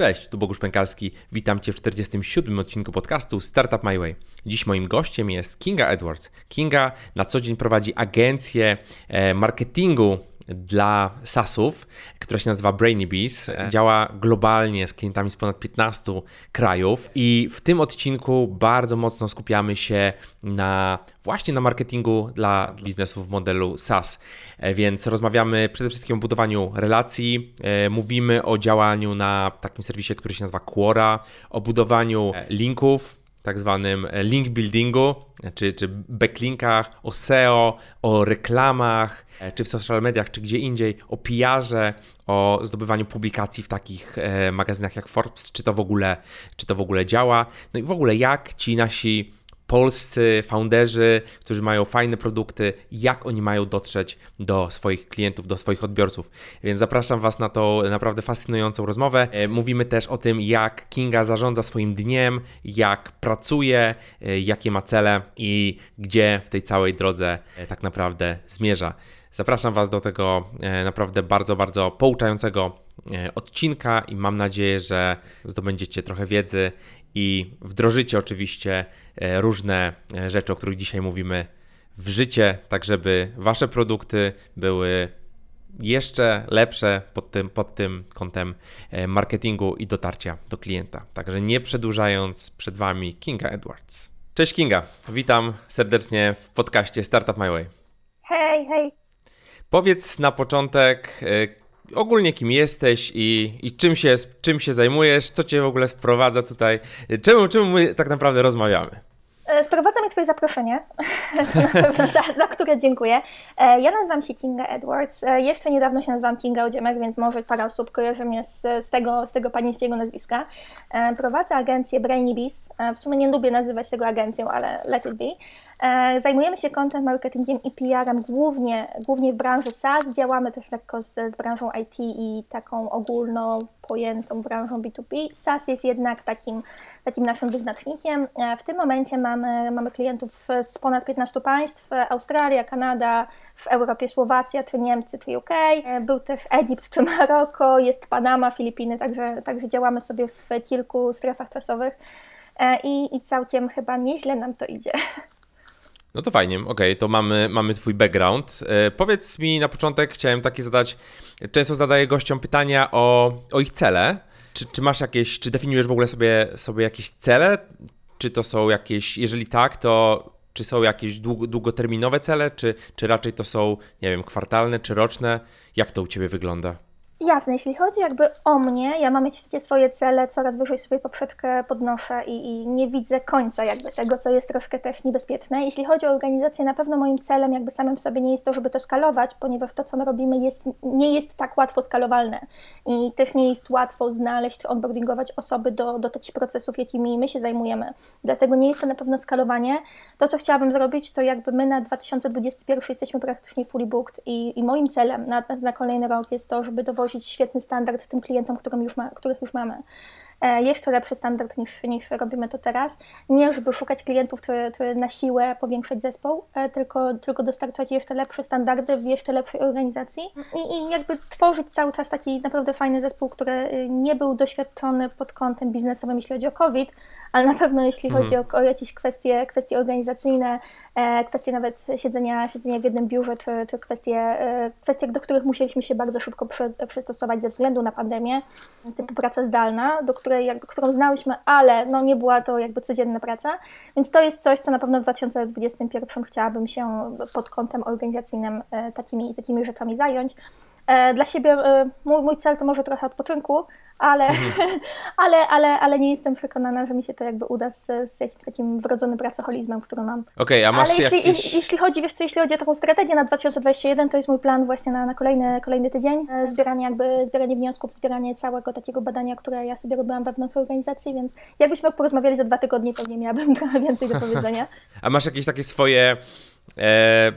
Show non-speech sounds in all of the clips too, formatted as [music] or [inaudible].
Cześć, tu Bogusz Pękalski. Witam Cię w 47. odcinku podcastu Startup My Way. Dziś moim gościem jest Kinga Edwards. Kinga na co dzień prowadzi agencję e, marketingu dla SaaSów, która się nazywa Brainy Bees. Działa globalnie z klientami z ponad 15 krajów i w tym odcinku bardzo mocno skupiamy się na właśnie na marketingu dla biznesów w modelu SaaS. E, więc rozmawiamy przede wszystkim o budowaniu relacji, e, mówimy o działaniu na takim serwisie, który się nazywa Quora, o budowaniu e, linków, tak zwanym link buildingu, czy, czy backlinkach, o SEO, o reklamach, czy w social mediach, czy gdzie indziej, o PR-ze, o zdobywaniu publikacji w takich magazynach jak Forbes, czy to w ogóle, czy to w ogóle działa. No i w ogóle jak ci nasi polscy founderzy, którzy mają fajne produkty, jak oni mają dotrzeć do swoich klientów, do swoich odbiorców. Więc zapraszam Was na tą naprawdę fascynującą rozmowę. E, mówimy też o tym, jak Kinga zarządza swoim dniem, jak pracuje, e, jakie ma cele i gdzie w tej całej drodze e, tak naprawdę zmierza. Zapraszam Was do tego naprawdę bardzo, bardzo pouczającego odcinka i mam nadzieję, że zdobędziecie trochę wiedzy i wdrożycie oczywiście e, różne e, rzeczy, o których dzisiaj mówimy w życie, tak żeby wasze produkty były jeszcze lepsze pod tym, pod tym kątem e, marketingu i dotarcia do klienta. Także nie przedłużając, przed Wami Kinga Edwards. Cześć Kinga, witam serdecznie w podcaście Startup My Way. Hej, hej. Powiedz na początek, ogólnie kim jesteś i, i czym, się, czym się zajmujesz, co cię w ogóle sprowadza tutaj, czemu, czemu my tak naprawdę rozmawiamy? E, sprowadza mnie Twoje zaproszenie, [laughs] za, za, które dziękuję. E, ja nazywam się Kinga Edwards. E, jeszcze niedawno się nazywam Kinga Odziemek, więc może parę osób kojarzy mnie z, z, tego, z tego panieńskiego nazwiska. Prowadzę agencję Brainy. W sumie nie lubię nazywać tego agencją, ale let it be. Zajmujemy się content marketingiem i PR-em głównie, głównie w branży SaaS. Działamy też lekko z, z branżą IT i taką ogólno pojętą branżą B2B. SaaS jest jednak takim, takim naszym wyznacznikiem. E, w tym momencie mamy, mamy klientów z ponad 15 państw. Australia, Kanada, w Europie Słowacja czy Niemcy czy UK. E, był też Egipt czy Maroko, jest Panama, Filipiny, także, także działamy sobie w kilku strefach czasowych. I, I całkiem chyba nieźle nam to idzie. [laughs] No to fajnie, okej, okay, to mamy, mamy Twój background. E, powiedz mi na początek, chciałem takie zadać, często zadaję gościom pytania o, o ich cele. Czy, czy masz jakieś, czy definiujesz w ogóle sobie, sobie jakieś cele? Czy to są jakieś, jeżeli tak, to czy są jakieś długoterminowe cele, czy, czy raczej to są, nie wiem, kwartalne czy roczne? Jak to u Ciebie wygląda? Jasne, jeśli chodzi jakby o mnie, ja mam jakieś takie swoje cele, coraz wyżej sobie poprzeczkę podnoszę i, i, nie widzę końca jakby tego, co jest troszkę też niebezpieczne. Jeśli chodzi o organizację, na pewno moim celem jakby samym w sobie nie jest to, żeby to skalować, ponieważ to, co my robimy jest, nie jest tak łatwo skalowalne i też nie jest łatwo znaleźć onboardingować osoby do, do takich procesów, jakimi my się zajmujemy. Dlatego nie jest to na pewno skalowanie. To, co chciałabym zrobić, to jakby my na 2021 jesteśmy praktycznie fully booked i, i moim celem na, na kolejny rok jest to, żeby dowozić przynosić świetny standard tym klientom, już ma, których już mamy. E, jeszcze lepszy standard niż, niż robimy to teraz. Nie, żeby szukać klientów, czy, czy na siłę powiększać zespół, e, tylko, tylko dostarczać jeszcze lepsze standardy w jeszcze lepszej organizacji i, i jakby tworzyć cały czas taki naprawdę fajny zespół, który y, nie był doświadczony pod kątem biznesowym, jeśli chodzi o COVID, ale na pewno jeśli mhm. chodzi o, o, jakieś kwestie, kwestie organizacyjne, e, kwestie nawet siedzenia, siedzenia w jednym biurze, czy, czy kwestie, kwestie, do których musieliśmy się bardzo szybko przy, przystosować ze względu na pandemię, typu praca zdalna, do której której, jakby, którą znałyśmy, ale no, nie była to jakby codzienna praca. Więc to jest coś, co na pewno w 2021 chciałabym się pod kątem organizacyjnym e, takimi, takimi rzeczami zająć. E, dla siebie e, mój, mój cel to może trochę odpoczynku, ale, mhm. [laughs] ale, ale, ale nie jestem przekonana, że mi się to jakby uda z, z jakimś takim wrodzonym pracoholizmem, który mam. Okej, okay, a masz ale jeśli, jakieś... jeśli chodzi, wiesz co, jeśli chodzi o taką strategię na 2021, to jest mój plan właśnie na, na kolejny, kolejny tydzień. Zbieranie jakby, zbieranie wniosków, zbieranie całego takiego badania, które ja sobie robiłam wewnątrz organizacji, więc jakbyśmy porozmawiali za dwa tygodnie, pewnie miałabym [laughs] trochę więcej do powiedzenia. [laughs] a masz jakieś takie swoje e,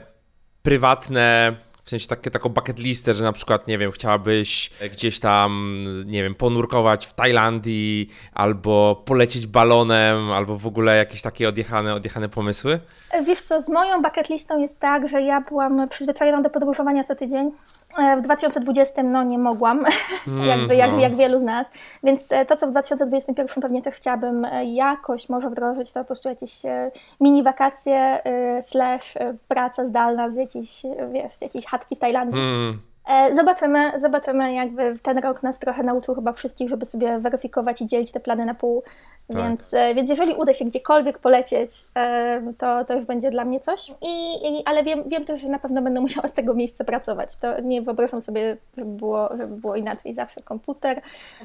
prywatne w sensie takie, taką bucket listę, że na przykład, nie wiem, chciałabyś gdzieś tam, nie wiem, ponurkować w Tajlandii, albo polecieć balonem, albo w ogóle jakieś takie odjechane, odjechane pomysły? Wiesz co, z moją bucket listą jest tak, że ja byłam przyzwyczajona do podróżowania co tydzień E, w 2020 no nie mogłam, [laughs] mm, jakby jak, no. jak wielu z nas, więc e, to, co w 2021 pewnie też chciałabym e, jakoś może wdrożyć, to po prostu jakieś mini wakacje slash praca zdalna z jakiejś, wiesz, jakiejś chatki w Tajlandii. Mm. E, zobaczymy, zobaczymy, jakby ten rok nas trochę nauczył chyba wszystkich, żeby sobie weryfikować i dzielić te plany na pół. Tak. Więc, e, więc jeżeli uda się gdziekolwiek polecieć, e, to, to już będzie dla mnie coś. I, i, ale wiem, wiem też, że na pewno będę musiała z tego miejsca pracować. To nie wyobrażam sobie, żeby było, żeby było inaczej. Zawsze komputer,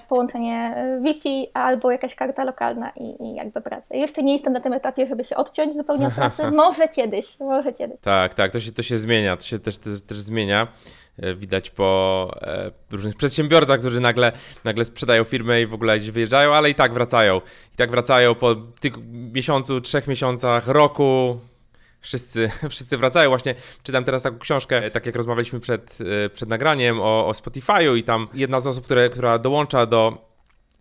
połączenie Wi-Fi albo jakaś karta lokalna i, i jakby praca. Jeszcze nie jestem na tym etapie, żeby się odciąć zupełnie od pracy. [laughs] Może kiedyś, może kiedyś. Tak, tak, to się, to się zmienia, to się też, też, też zmienia. E, widać po e, różnych przedsiębiorcach, którzy nagle, nagle sprzedają firmę i w ogóle gdzieś wyjeżdżają, ale i tak wracają. I tak wracają po tych miesiącu, trzech miesiącach, roku. Wszyscy, [laughs] wszyscy wracają. Właśnie czytam teraz taką książkę, tak jak rozmawialiśmy przed, e, przed nagraniem o, o Spotify'u i tam jedna z osób, które, która dołącza do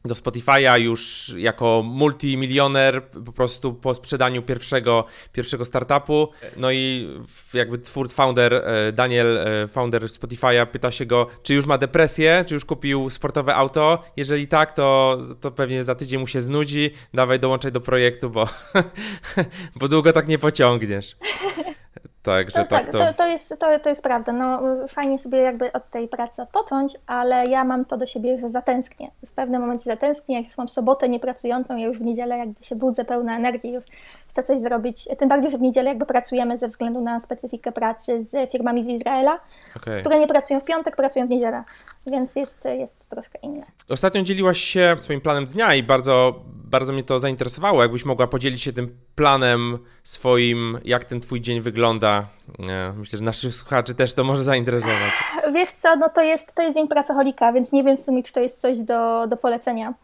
do Spotify'a już jako multimilioner po prostu po sprzedaniu pierwszego, pierwszego startupu. No i jakby twórc, founder, e, Daniel, e, founder Spotify'a pyta się go, czy już ma depresję, czy już kupił sportowe auto. Jeżeli tak, to, to pewnie za tydzień mu się znudzi. Dawaj dołączaj do projektu, bo, [laughs] bo długo tak nie pociągniesz. [laughs] Tak, że no, tak, tak to... To, to, jest, to, to jest prawda. No, fajnie sobie jakby od tej pracy odpocząć, ale ja mam to do siebie, że zatęsknię. W pewnym momencie zatęsknię, jak już mam sobotę niepracującą, ja już w niedzielę jakby się budzę pełna energii, już chcę coś zrobić. Tym bardziej, że w niedzielę jakby pracujemy ze względu na specyfikę pracy z firmami z Izraela, okay. które nie pracują w piątek, pracują w niedzielę, więc jest, jest troszkę inne. Ostatnio dzieliłaś się swoim planem dnia i bardzo, bardzo mnie to zainteresowało. Jakbyś mogła podzielić się tym planem swoim, jak ten twój dzień wygląda. Myślę, że naszych słuchaczy też to może zainteresować. Wiesz co, no to jest, to jest dzień pracoholika, więc nie wiem w sumie, czy to jest coś do, do polecenia.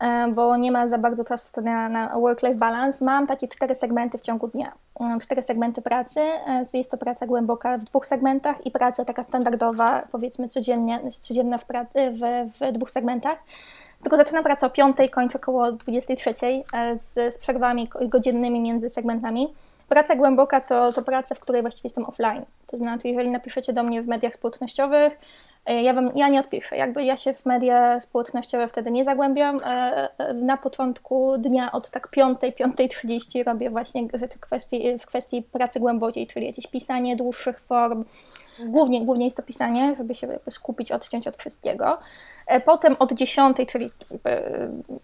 E, bo nie ma za bardzo czasu na, na work-life balance. Mam takie cztery segmenty w ciągu dnia. E, cztery segmenty pracy. E, jest to praca głęboka w dwóch segmentach i praca taka standardowa, powiedzmy codziennie, codzienna w, w, w dwóch segmentach. Tylko zaczynam pracę o 5, kończę około 23 z, z przerwami godzinnymi między segmentami. Praca głęboka to, to praca, w której właściwie jestem offline. To znaczy, jeżeli napiszecie do mnie w mediach społecznościowych, E, ja, wam, ja nie odpiszę, jakby ja się w media społecznościowe wtedy nie zagłębiam. E, e, na początku dnia od tak 5, 5.30 robię właśnie rzeczy kwestii, w kwestii pracy głębokiej, czyli jakieś pisanie dłuższych form. Głównie, głównie jest to pisanie, żeby się skupić, odciąć od wszystkiego. E, potem od 10, czyli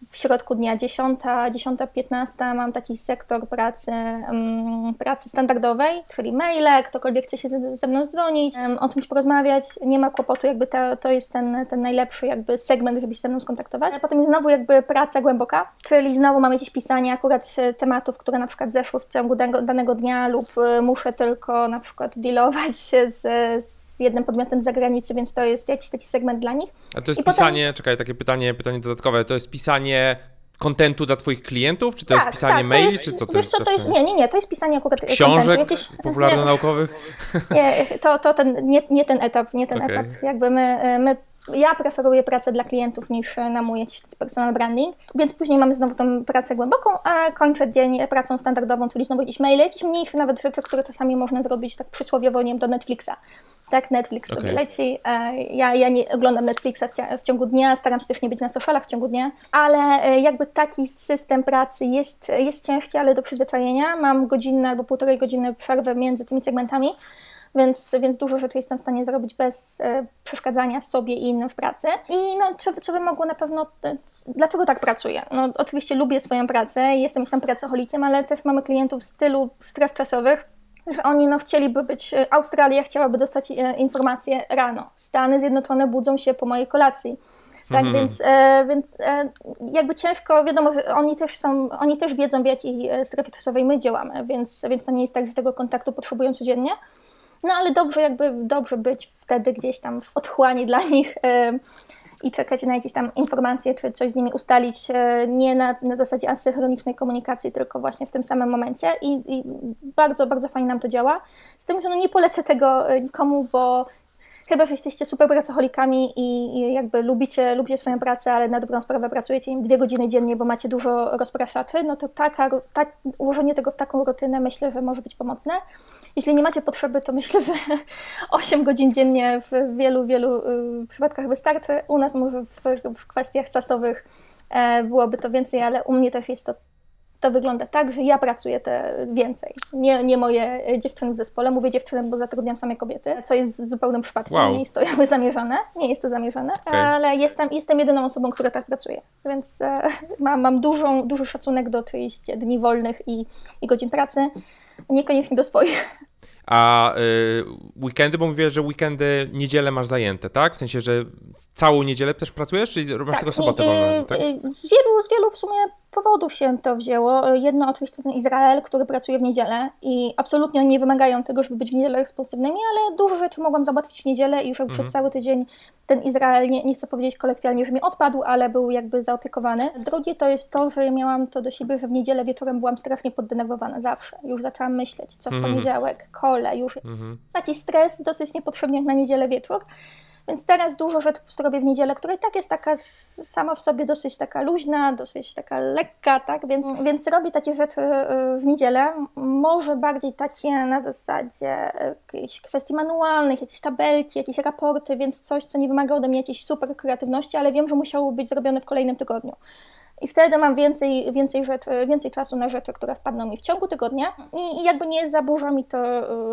w środku dnia 10, 10.15 mam taki sektor pracy, mm, pracy standardowej, czyli maile, ktokolwiek chce się ze mną dzwonić, o czymś porozmawiać, nie ma kłopotu, jakby to, to jest ten, ten najlepszy jakby segment, żeby się ze mną skontaktować. Potem jest znowu jakby praca głęboka, czyli znowu mam jakieś pisanie akurat tematów, które na przykład zeszły w ciągu danego dnia lub e, muszę tylko na przykład dealować z, z jednym podmiotem z zagranicy, więc to jest jakiś taki segment dla nich. A to jest I pisanie, potem... czekaj, takie pytanie, pytanie dodatkowe, to jest pisanie kontentu dla Twoich klientów? Czy to tak, jest pisanie tak, maili, czy co to wiesz jest? co, to jest, nie, nie, nie, to jest pisanie akurat Książek jakieś, popularno-naukowych? Nie, to, to ten, nie, nie ten etap, nie ten okay. etap. Jakby my, my ja preferuję pracę dla klientów niż na mój jakiś personal branding, więc później mamy znowu tą pracę głęboką, a kończę dzień pracą standardową, czyli znowu jakieś maile, jakieś mniejsze nawet rzeczy, które czasami można zrobić tak przysłowiowo, nie wiem, do Netflixa. Tak, Netflix okay. sobie leci. E, ja, ja nie oglądam Netflixa w, ciągu dnia, staram się też nie być na socialach w ciągu dnia, ale e, jakby taki system pracy jest, jest ciężki, ale do przyzwyczajenia. Mam godzinę albo półtorej godziny przerwę między tymi segmentami więc, więc dużo rzeczy jestem w stanie zrobić bez e, przeszkadzania sobie i innym w pracy. I no, czy, czy bym mogło na pewno, e, dlaczego tak pracuję? No oczywiście lubię swoją pracę, jestem tam pracocholikiem, ale też mamy klientów w stylu stref czasowych, że oni no, chcieliby być, e, Australia chciałaby dostać e, informacje rano, Stany Zjednoczone budzą się po mojej kolacji. Tak, mm. więc, e, więc e, jakby ciężko, wiadomo, że oni też są, oni też wiedzą w jakiej strefie czasowej my działamy, więc, więc to nie jest tak, że tego kontaktu potrzebują codziennie. No ale dobrze jakby, dobrze być wtedy gdzieś tam w otchłani dla nich e, i czekać na jakieś tam informacje, czy coś z nimi ustalić, e, nie na, na zasadzie asynchronicznej komunikacji, tylko właśnie w tym samym momencie i, i bardzo, bardzo fajnie nam to działa. Z tym, że no nie polecę tego e, nikomu, bo Chyba, że jesteście super pracocholikami i, jakby lubicie, lubicie swoją pracę, ale na dobrą sprawę pracujecie im dwie godziny dziennie, bo macie dużo rozpraszaczy, no to taka, ta, ułożenie tego w taką rutynę myślę, że może być pomocne. Jeśli nie macie potrzeby, to myślę, że [laughs] 8 godzin dziennie w wielu, wielu y, przypadkach wystarczy. U nas może w, w kwestiach sasowych e, byłoby to więcej, ale u mnie też jest to to wygląda tak, że ja pracuję te więcej. Nie, nie moje dziewczyny w zespole. Mówię dziewczyny, bo zatrudniam same kobiety, co jest zupełnym przypadkiem. Wow. Nie jest to jakby zamierzone. Nie jest to zamierzone, okay. ale jestem, jestem jedyną osobą, która tak pracuje. Więc e, [laughs] mam, mam dużą, duży szacunek do oczywiście dni wolnych i, i godzin pracy. Niekoniecznie do swoich. A y, weekendy, bo mówię, że weekendy, niedzielę masz zajęte, tak? W sensie, że całą niedzielę też pracujesz, czy masz tak, tylko sobotę wolną? Tak? Z wielu, z wielu w sumie powodów się to wzięło. Jedno oczywiście ten Izrael, który pracuje w niedzielę i absolutnie oni nie wymagają tego, żeby być w niedzielę responsywnymi, ale dużo rzeczy mogłam załatwić w niedzielę i już mhm. przez cały tydzień ten Izrael, nie, nie chcę powiedzieć kolekcjonalnie, że mi odpadł, ale był jakby zaopiekowany. Drugie to jest to, że miałam to do siebie, że w niedzielę wieczorem byłam strasznie poddenerwowana zawsze. Już zaczęłam myśleć, co w mhm. poniedziałek, kole, już mhm. taki stres dosyć niepotrzebny jak na niedzielę wieczór. Więc teraz dużo rzeczy po prostu robię w niedzielę, która i tak jest taka sama w sobie dosyć taka luźna, dosyć taka lekka, tak? Więc, mm. więc robię takie rzeczy y, w niedzielę. Może bardziej takie na zasadzie jakichś kwestii manualnych, jakieś tabelki, jakieś raporty, więc coś, co nie wymaga ode mnie jakiejś super kreatywności, ale wiem, że musiało być zrobione w kolejnym tygodniu. I wtedy mam więcej, więcej, rzeczy, więcej czasu na rzeczy, które wpadną mi w ciągu tygodnia i, i jakby nie zaburza mi to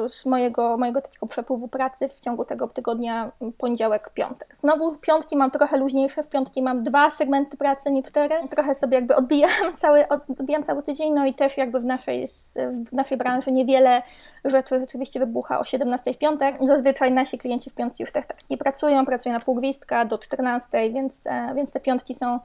y, z mojego, mojego takiego przepływu pracy w ciągu tego tygodnia poniedziałek, piątek. Znowu piątki mam trochę luźniejsze, w piątki mam dwa segmenty pracy, nie cztery. Trochę sobie jakby odbijam [laughs] cały, odbijam cały tydzień, no i też jakby w naszej, w naszej branży niewiele rzeczy rzeczywiście wybucha o 17 w piątek. Zazwyczaj nasi klienci w piątki już tak, tak nie pracują, pracują na pół gwizdka do 14, więc, e, więc te piątki są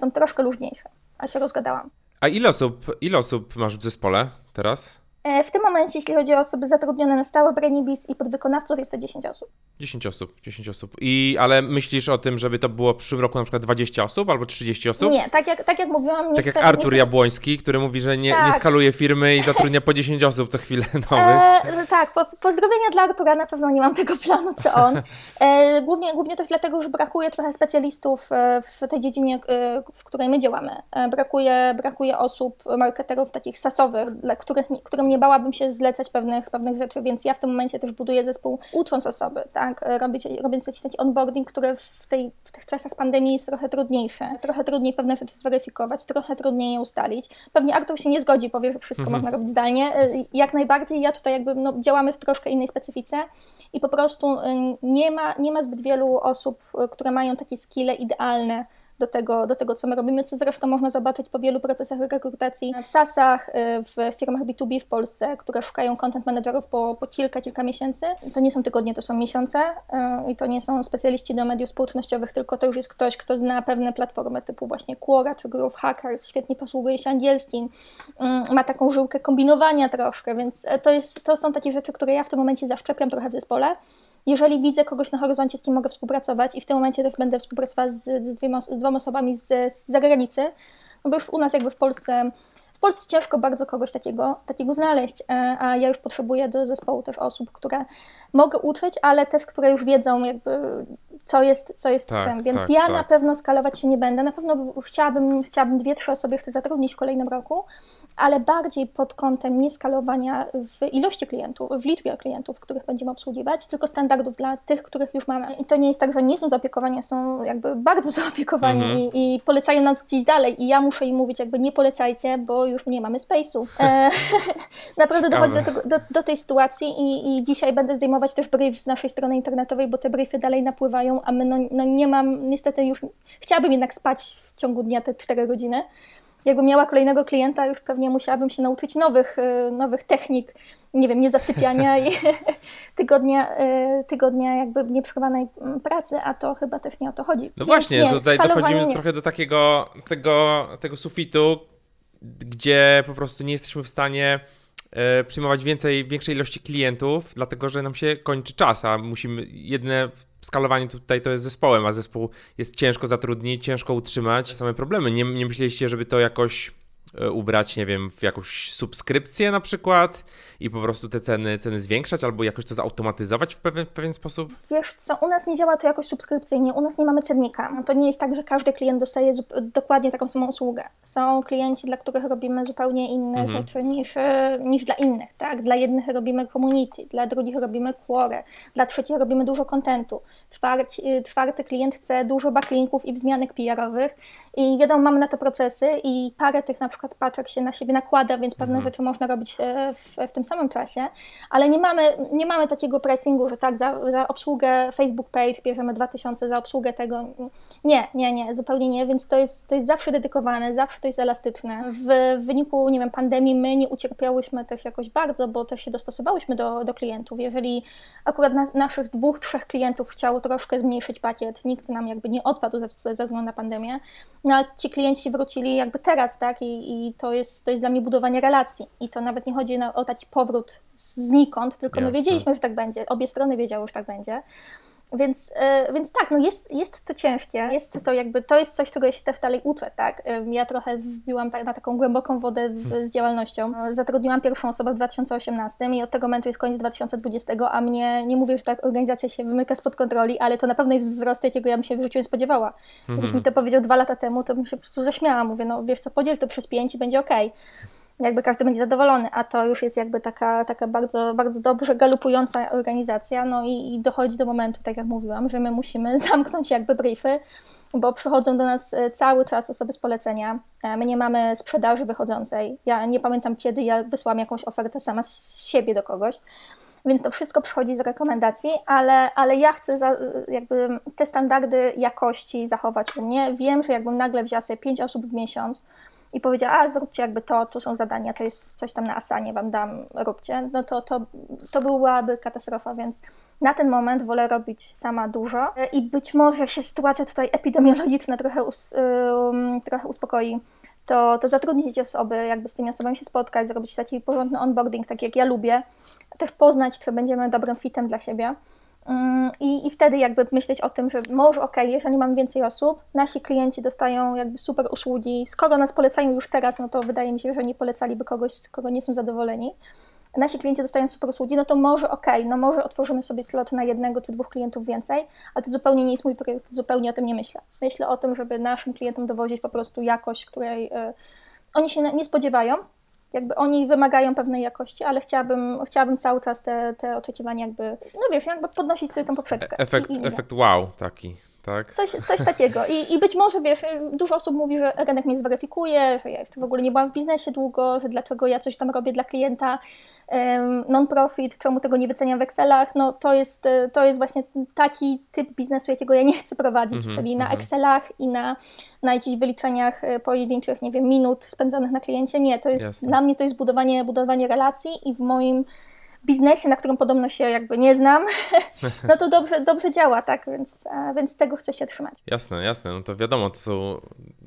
są troszkę luźniejsze. A się rozgadałam. A ile osób, ile osób masz w zespole teraz? E, w tym momencie, jeśli chodzi o osoby zatrudnione na stałe Brainibis i podwykonawców, jest to 10 osób. 10 osób, 10 osób. I, ale myślisz o tym, żeby to było w przyszłym roku na przykład 20 osób albo 30 osób? Nie, tak jak, tak jak mówiłam... Nie tak jak Artur nie Jabłoński, który mówi, że nie, tak. nie skaluje firmy i [laughs] zatrudnia po 10 osób co chwilę [laughs] nowych. E, tak, po, pozdrowienia dla Artura, na pewno nie mam tego planu co on. [laughs] E, głównie, głównie też dlatego, że brakuje trochę specjalistów e, w tej dziedzinie, e, w której my działamy. Brakuje, brakuje osób, marketerów takich sasowych, dla których, którym nie bałabym się zlecać pewnych, pewnych rzeczy, więc ja w tym momencie też buduję zespół ucząc osoby, tak, robić, robiąc jakiś taki onboarding, który w, tej, w tych czasach pandemii jest trochę trudniejszy. Trochę trudniej pewne rzeczy zweryfikować, trochę trudniej je ustalić. Pewnie Artur się nie zgodzi, powie, że wszystko mhm. można robić zdalnie. Y, jak najbardziej, ja tutaj jakby no, działamy w troszkę innej specyfice i po prostu y, nie ma, nie ma zbyt wielu osób, y, które mają takie skille idealne do tego, do tego, co my robimy, co zresztą można zobaczyć po wielu procesach rekrutacji w SaaSach, y, w firmach B2B w Polsce, które szukają content managerów po, po kilka, kilka miesięcy. To nie są tygodnie, to są miesiące y, i to nie są specjaliści do mediów społecznościowych, tylko to już jest ktoś, kto zna pewne platformy typu właśnie Quora czy Growth Hackers, świetnie posługuje się angielskim, y, ma taką żyłkę kombinowania troszkę, więc to, jest, to są takie rzeczy, które ja w tym momencie zaszczepiam trochę w zespole jeżeli widzę kogoś na horyzoncie, z kim mogę współpracować i w tym momencie też będę współpracowała z, z, dwiema, z dwoma osobami z, z zagranicy, no bo już u nas jakby w Polsce w Polsce ciężko bardzo kogoś takiego, takiego znaleźć, e, a ja już potrzebuję do zespołu też osób, które mogę uczyć, ale też, które już wiedzą jakby co jest, co jest tak, czym. Więc tak, ja tak. na pewno skalować się nie będę. Na pewno chciałabym, chciałabym dwie, trzy osoby chcę zatrudnić w kolejnym roku, ale bardziej pod kątem nie skalowania w ilości klientów, w liczbie klientów, których będziemy obsługiwać, tylko standardów dla tych, których już mamy. I to nie jest tak, że nie są zaopiekowani, są jakby bardzo [laughs] zaopiekowani mhm. i, i, polecają nas gdzieś dalej i ja muszę im mówić jakby nie polecajcie, bo już nie mamy space'u. [laughs] E, [laughs] naprawdę dochodzi do, tego, do, do, tej sytuacji i, i dzisiaj będę zdejmować też brief z naszej strony internetowej, bo te briefy dalej napływają a my no, no nie mam, niestety już chciałabym jednak spać w ciągu dnia te 4 godziny. Jakbym miała kolejnego klienta, już pewnie musiałabym się nauczyć nowych, y, nowych technik, nie wiem, niezasypiania i [laughs] tygodnia, y, tygodnia jakby nieprzerwanej mm, pracy, a to chyba też nie o to chodzi. No Więc właśnie, nie, tutaj dochodzimy nie. trochę do takiego tego, tego sufitu, gdzie po prostu nie jesteśmy w stanie e, przyjmować więcej, większej ilości klientów, dlatego że nam się kończy czas, a musimy jedne skalowanie tutaj to jest zespołem, a zespół jest ciężko zatrudnić, ciężko utrzymać. Same problemy. Nie, nie myśleliście, żeby to jakoś ubrać, nie wiem, w jakąś subskrypcję na przykład i po prostu te ceny, ceny zwiększać albo jakoś to zautomatyzować w pewien, pewien sposób? Wiesz co, u nas nie działa to jakoś subskrypcyjnie, u nas nie mamy cennika. To nie jest tak, że każdy klient dostaje dokładnie taką samą usługę. Są klienci, dla których robimy zupełnie inne mhm. rzeczy niż, e, niż dla innych, tak? Dla jednych robimy community, dla drugich robimy quore, dla trzecich robimy dużo kontentu. Czwarty, e, czwarty klient chce dużo backlinków i wzmianek PR-owych i wiadomo, mamy na to procesy i parę tych na przykład paczek się na siebie nakłada, więc pewne mhm. rzeczy można robić e, w, w tym samym czasie, ale nie mamy, nie mamy takiego pricingu, że tak, za, za obsługę Facebook Page bierzemy 2000, za obsługę tego. Nie, nie, nie, zupełnie nie, więc to jest, to jest zawsze dedykowane, zawsze to jest elastyczne. W, w wyniku, nie wiem, pandemii my nie ucierpiałyśmy też jakoś bardzo, bo też się dostosowałyśmy do, do klientów. Jeżeli akurat na, naszych dwóch, trzech klientów chciało troszkę zmniejszyć pakiet, nikt nam jakby nie odpadł ze, ze względu na pandemię, no ale ci klienci wrócili jakby teraz, tak, i, i to, jest, to jest dla mnie budowanie relacji. I to nawet nie chodzi na, o taki powrót znikąd, tylko Jasne. my wiedzieliśmy, że tak będzie. Obie strony wiedziały, że tak będzie. Więc, e, więc tak, no jest, jest to ciężkie, jest to jakby, to jest coś, czego ja się też dalej uczę, tak. Ja trochę wbiłam na taką głęboką wodę hmm. z działalnością. Zatrudniłam pierwszą osobę w 2018 i od tego momentu jest koniec 2020, a mnie, nie mówię, że tak organizacja się wymyka spod kontroli, ale to na pewno jest wzrost, jakiego ja bym się w życiu nie spodziewała. Jakbyś mi mhm. to powiedział dwa lata temu, to bym się po prostu zaśmiała. Mówię, no wiesz co, podziel to przez pięć i będzie okej. Okay jakby każdy będzie zadowolony, a to już jest jakby taka, taka bardzo, bardzo dobrze galupująca organizacja, no i, i dochodzi do momentu, tak jak mówiłam, że my musimy [laughs] zamknąć jakby briefy, bo przychodzą do nas e, cały czas osoby z polecenia. E, my nie mamy sprzedaży wychodzącej. Ja nie pamiętam kiedy ja wysłałam jakąś ofertę sama z siebie do kogoś. Więc to wszystko przychodzi z rekomendacji, ale, ale ja chcę za, jakby te standardy jakości zachować u mnie. Wiem, że jakbym nagle wzięła sobie 5 osób w miesiąc, i powiedziała, a zróbcie jakby to, tu są zadania, to jest coś tam na Asanie, wam dam, róbcie, no to, to, to byłaby katastrofa, więc na ten moment wolę robić sama dużo i być może jak się sytuacja tutaj epidemiologiczna trochę, us, trochę uspokoi, to, to zatrudnić osoby, jakby z tymi osobami się spotkać, zrobić taki porządny onboarding, tak jak ja lubię, też poznać, czy będziemy dobrym fitem dla siebie. Mm, I, I wtedy jakby myśleć o tym, że może ok, jeżeli mam więcej osób, nasi klienci dostają jakby super usługi. Skoro nas polecają już teraz, no to wydaje mi się, że nie polecaliby kogoś, z kogo nie są zadowoleni. Nasi klienci dostają super usługi, no to może ok, no może otworzymy sobie slot na jednego czy dwóch klientów więcej, ale to zupełnie nie jest mój projekt, zupełnie o tym nie myślę. Myślę o tym, żeby naszym klientom dowozić po prostu jakość, której y, oni się nie spodziewają, jakby oni wymagają pewnej jakości, ale chciałabym, chciałabym cały czas te, te oczekiwania jakby, no wiesz, jakby podnosić sobie tą poprzeczkę. Efekt, i, i efekt wow taki tak? Coś, coś takiego. I, I być może, wiesz, dużo osób mówi, że rynek mnie zweryfikuje, że ja jeszcze w ogóle nie byłam w biznesie długo, że dlaczego ja coś tam robię dla klienta non-profit, czemu tego nie wyceniam w Excelach. No to jest, to jest właśnie taki typ biznesu, jakiego ja nie chcę prowadzić, mm -hmm, czyli na mm -hmm. Excelach i na, na jakichś wyliczeniach e, pojedynczych, nie wiem, minut spędzonych na kliencie. Nie, to jest, Jasne. dla mnie to jest budowanie, budowanie relacji i w moim biznesie, na którym podobno się jakby nie znam, [laughs] no to dobrze, dobrze działa, tak? Więc, e, więc tego chcę się trzymać. Jasne, jasne. No to wiadomo, to są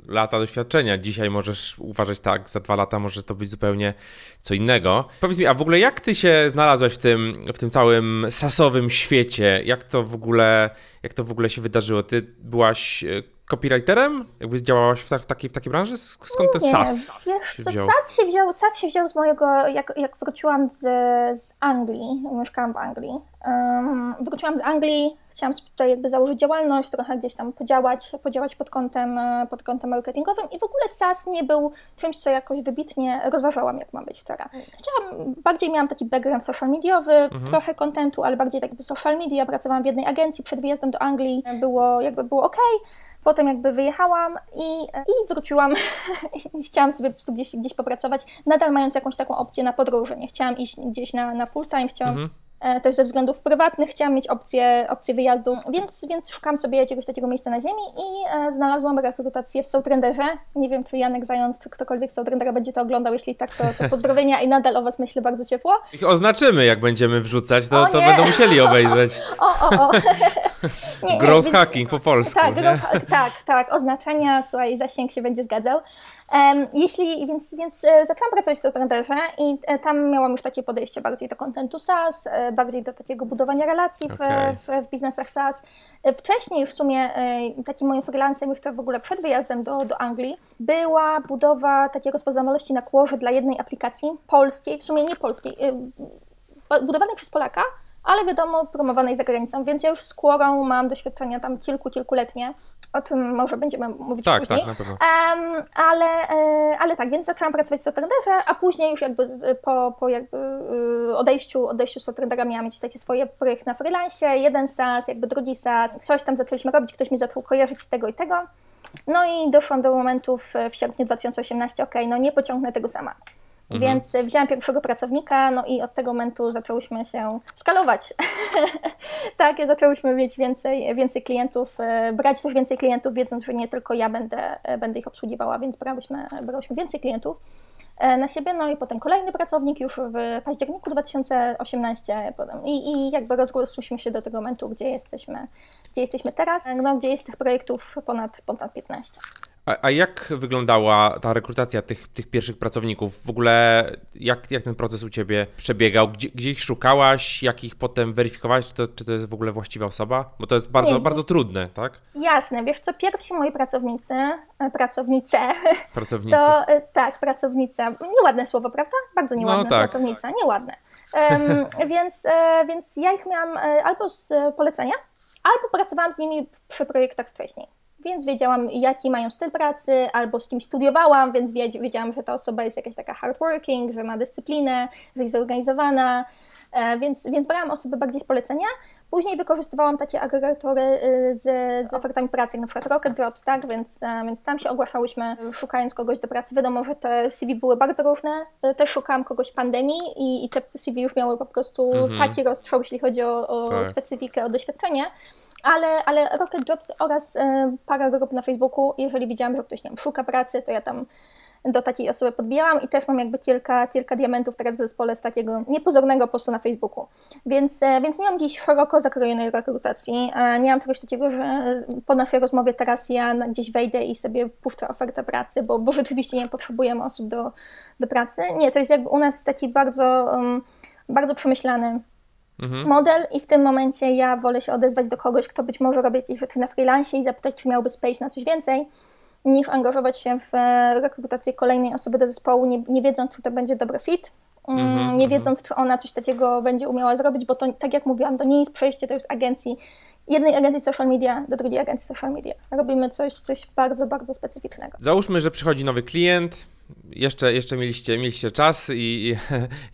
lata doświadczenia. Dzisiaj możesz uważać tak, za dwa lata może to być zupełnie co innego. Powiedz mi, a w ogóle jak ty się znalazłeś w tym, w tym całym sasowym świecie? Jak to w ogóle, jak to w ogóle się wydarzyło? Ty byłaś e, copywriterem? Jakby działałaś w, w, takiej, w takiej branży? Skąd ten nie, SAS? Wiesz, co, SAS się wziął, SAS się wziął z mojego, jak, jak wróciłam z, z Anglii, mieszkałam w Anglii. Um, wróciłam z Anglii, chciałam tutaj jakby założyć działalność, trochę gdzieś tam podziałać, podziałać pod kątem, pod kątem marketingowym i w ogóle SAS nie był czymś, co jakoś wybitnie rozważałam, jak mam być szczera. Chciałam, bardziej miałam taki background social mediowy, mhm. trochę kontentu, ale bardziej tak jakby social media, pracowałam w jednej agencji przed wyjazdem do Anglii, było jakby było ok. Potem jakby wyjechałam i, i wróciłam [laughs] chciałam sobie po prostu gdzieś, gdzieś popracować, nadal mając jakąś taką opcję na podróże. Nie chciałam iść gdzieś na, na full time, chciałam mhm. E, też ze względów prywatnych chciałam mieć opcję, opcję wyjazdu, więc, więc szukam sobie jakiegoś takiego miejsca na ziemi i e, znalazłam rekrutację w Soutrenderze. Nie wiem, czy Janek Zając, czy ktokolwiek z Soutrendera będzie to oglądał, jeśli tak, to, to pozdrowienia i nadal o Was myślę bardzo ciepło. Ich oznaczymy, jak będziemy wrzucać, to, to będą musieli obejrzeć. [laughs] O, o, o. [laughs] Nie, growth więc, hacking po polsku. Tak, growth, tak, tak, oznaczenia, słuchaj, zasięg się będzie zgadzał. Jeśli, więc, więc e, zaczęłam pracować w Sotrenderze i e, tam miałam już takie podejście bardziej do kontentu SaaS, e, bardziej do takiego budowania relacji w, okay. w, w biznesach SaaS. Wcześniej już w sumie takim moim freelancem, już to w ogóle przed wyjazdem do, do Anglii, była budowa takiej rozpoznawalności na kłorze dla jednej aplikacji polskiej, w sumie nie polskiej, budowanej przez Polaka, ale wiadomo, promowanej za granicą, więc ja już z Quorą mam doświadczenia tam kilku, kilkuletnie. O tym może będziemy mówić tak, później. Tak, na pewno. Um, ale, e, ale tak, więc zaczęłam pracować w Sotrenderze, a później już jakby po, po jakby y, odejściu, odejściu z Sotrendera miałam mieć takie swoje projekty na freelancie, jeden SaaS, jakby drugi SaaS, coś tam zaczęliśmy robić, ktoś mi zaczął kojarzyć z tego i tego. No i doszłam do momentu w, w sierpniu 2018, ok, no nie pociągnę tego sama. Mhm. Więc wzięłam pierwszego pracownika, no i od tego momentu zaczęłyśmy się skalować. [laughs] tak, zaczęłyśmy mieć więcej, więcej klientów, e, brać też więcej klientów, wiedząc, że nie tylko ja będę, e, będę ich obsługiwała, więc brałyśmy, brałyśmy więcej klientów e, na siebie, no i potem kolejny pracownik już w październiku 2018 potem, i, i jakby rozgłosłyśmy się do tego momentu, gdzie jesteśmy, gdzie jesteśmy teraz, no, gdzie jest tych projektów ponad, ponad 15. A, a, jak wyglądała ta rekrutacja tych, tych pierwszych pracowników? W ogóle jak, jak ten proces u Ciebie przebiegał? Gdzie, gdzie ich szukałaś? Jak ich potem weryfikowałaś? Czy to, czy to jest w ogóle właściwa osoba? Bo to jest bardzo, Nie, bardzo trudne, tak? Jasne. Wiesz co, pierwsi moi pracownicy, e, pracownice, [laughs] Pracownice. to e, tak, pracownica, nieładne słowo, prawda? Bardzo nieładne, no, tak. pracownica, nieładne. Um, [laughs] więc, e, więc ja ich miałam albo z polecenia, albo pracowałam z nimi przy projektach wcześniej więc wiedziałam, jaki mają styl pracy, albo z kim studiowałam, więc wiedziałam, że ta osoba jest jakaś taka hardworking, że ma dyscyplinę, że jest zorganizowana, e, więc, więc brałam osoby bardziej z polecenia. Później wykorzystywałam takie agregatory y, z, z ofertami pracy, jak na przykład Rocket Jobs, tak? więc, e, więc tam się ogłaszałyśmy, szukając kogoś do pracy. Wiadomo, że te CV były bardzo różne. E, też szukałam kogoś w pandemii i, i te CV już miały po prostu mhm. taki rozstrzał, jeśli chodzi o, o tak. specyfikę, o doświadczenie ale, ale Rocket Jobs oraz e, parę grup na Facebooku, jeżeli widziałam, że ktoś nie wiem, szuka pracy, to ja tam do takiej osoby podbijałam i też mam jakby kilka, kilka diamentów teraz w zespole z takiego niepozornego postu na Facebooku. Więc, e, więc nie mam gdzieś szeroko zakrojonej rekrutacji. E, nie mam czegoś takiego, że po naszej rozmowie teraz ja gdzieś wejdę i sobie puszczę ofertę pracy, bo, bo rzeczywiście nie potrzebujemy osób do, do pracy. Nie, to jest jakby u nas taki bardzo, um, bardzo przemyślany mhm. model i w tym momencie ja wolę się odezwać do kogoś, kto być może robi jakieś rzeczy na freelance i zapytać, czy miałby space na coś więcej, niż angażować się w e, rekrutację kolejnej osoby do zespołu, nie, nie wiedząc, czy to będzie dobry fit, mm, mhm, nie mhm. wiedząc, czy ona coś takiego będzie umiała zrobić, bo to, tak jak mówiłam, to nie jest przejście, to jest agencji, jednej agencji social media do drugiej agencji social media. Robimy coś, coś bardzo, bardzo specyficznego. Załóżmy, że przychodzi nowy klient, jeszcze, jeszcze mieliście, mieliście czas i, i,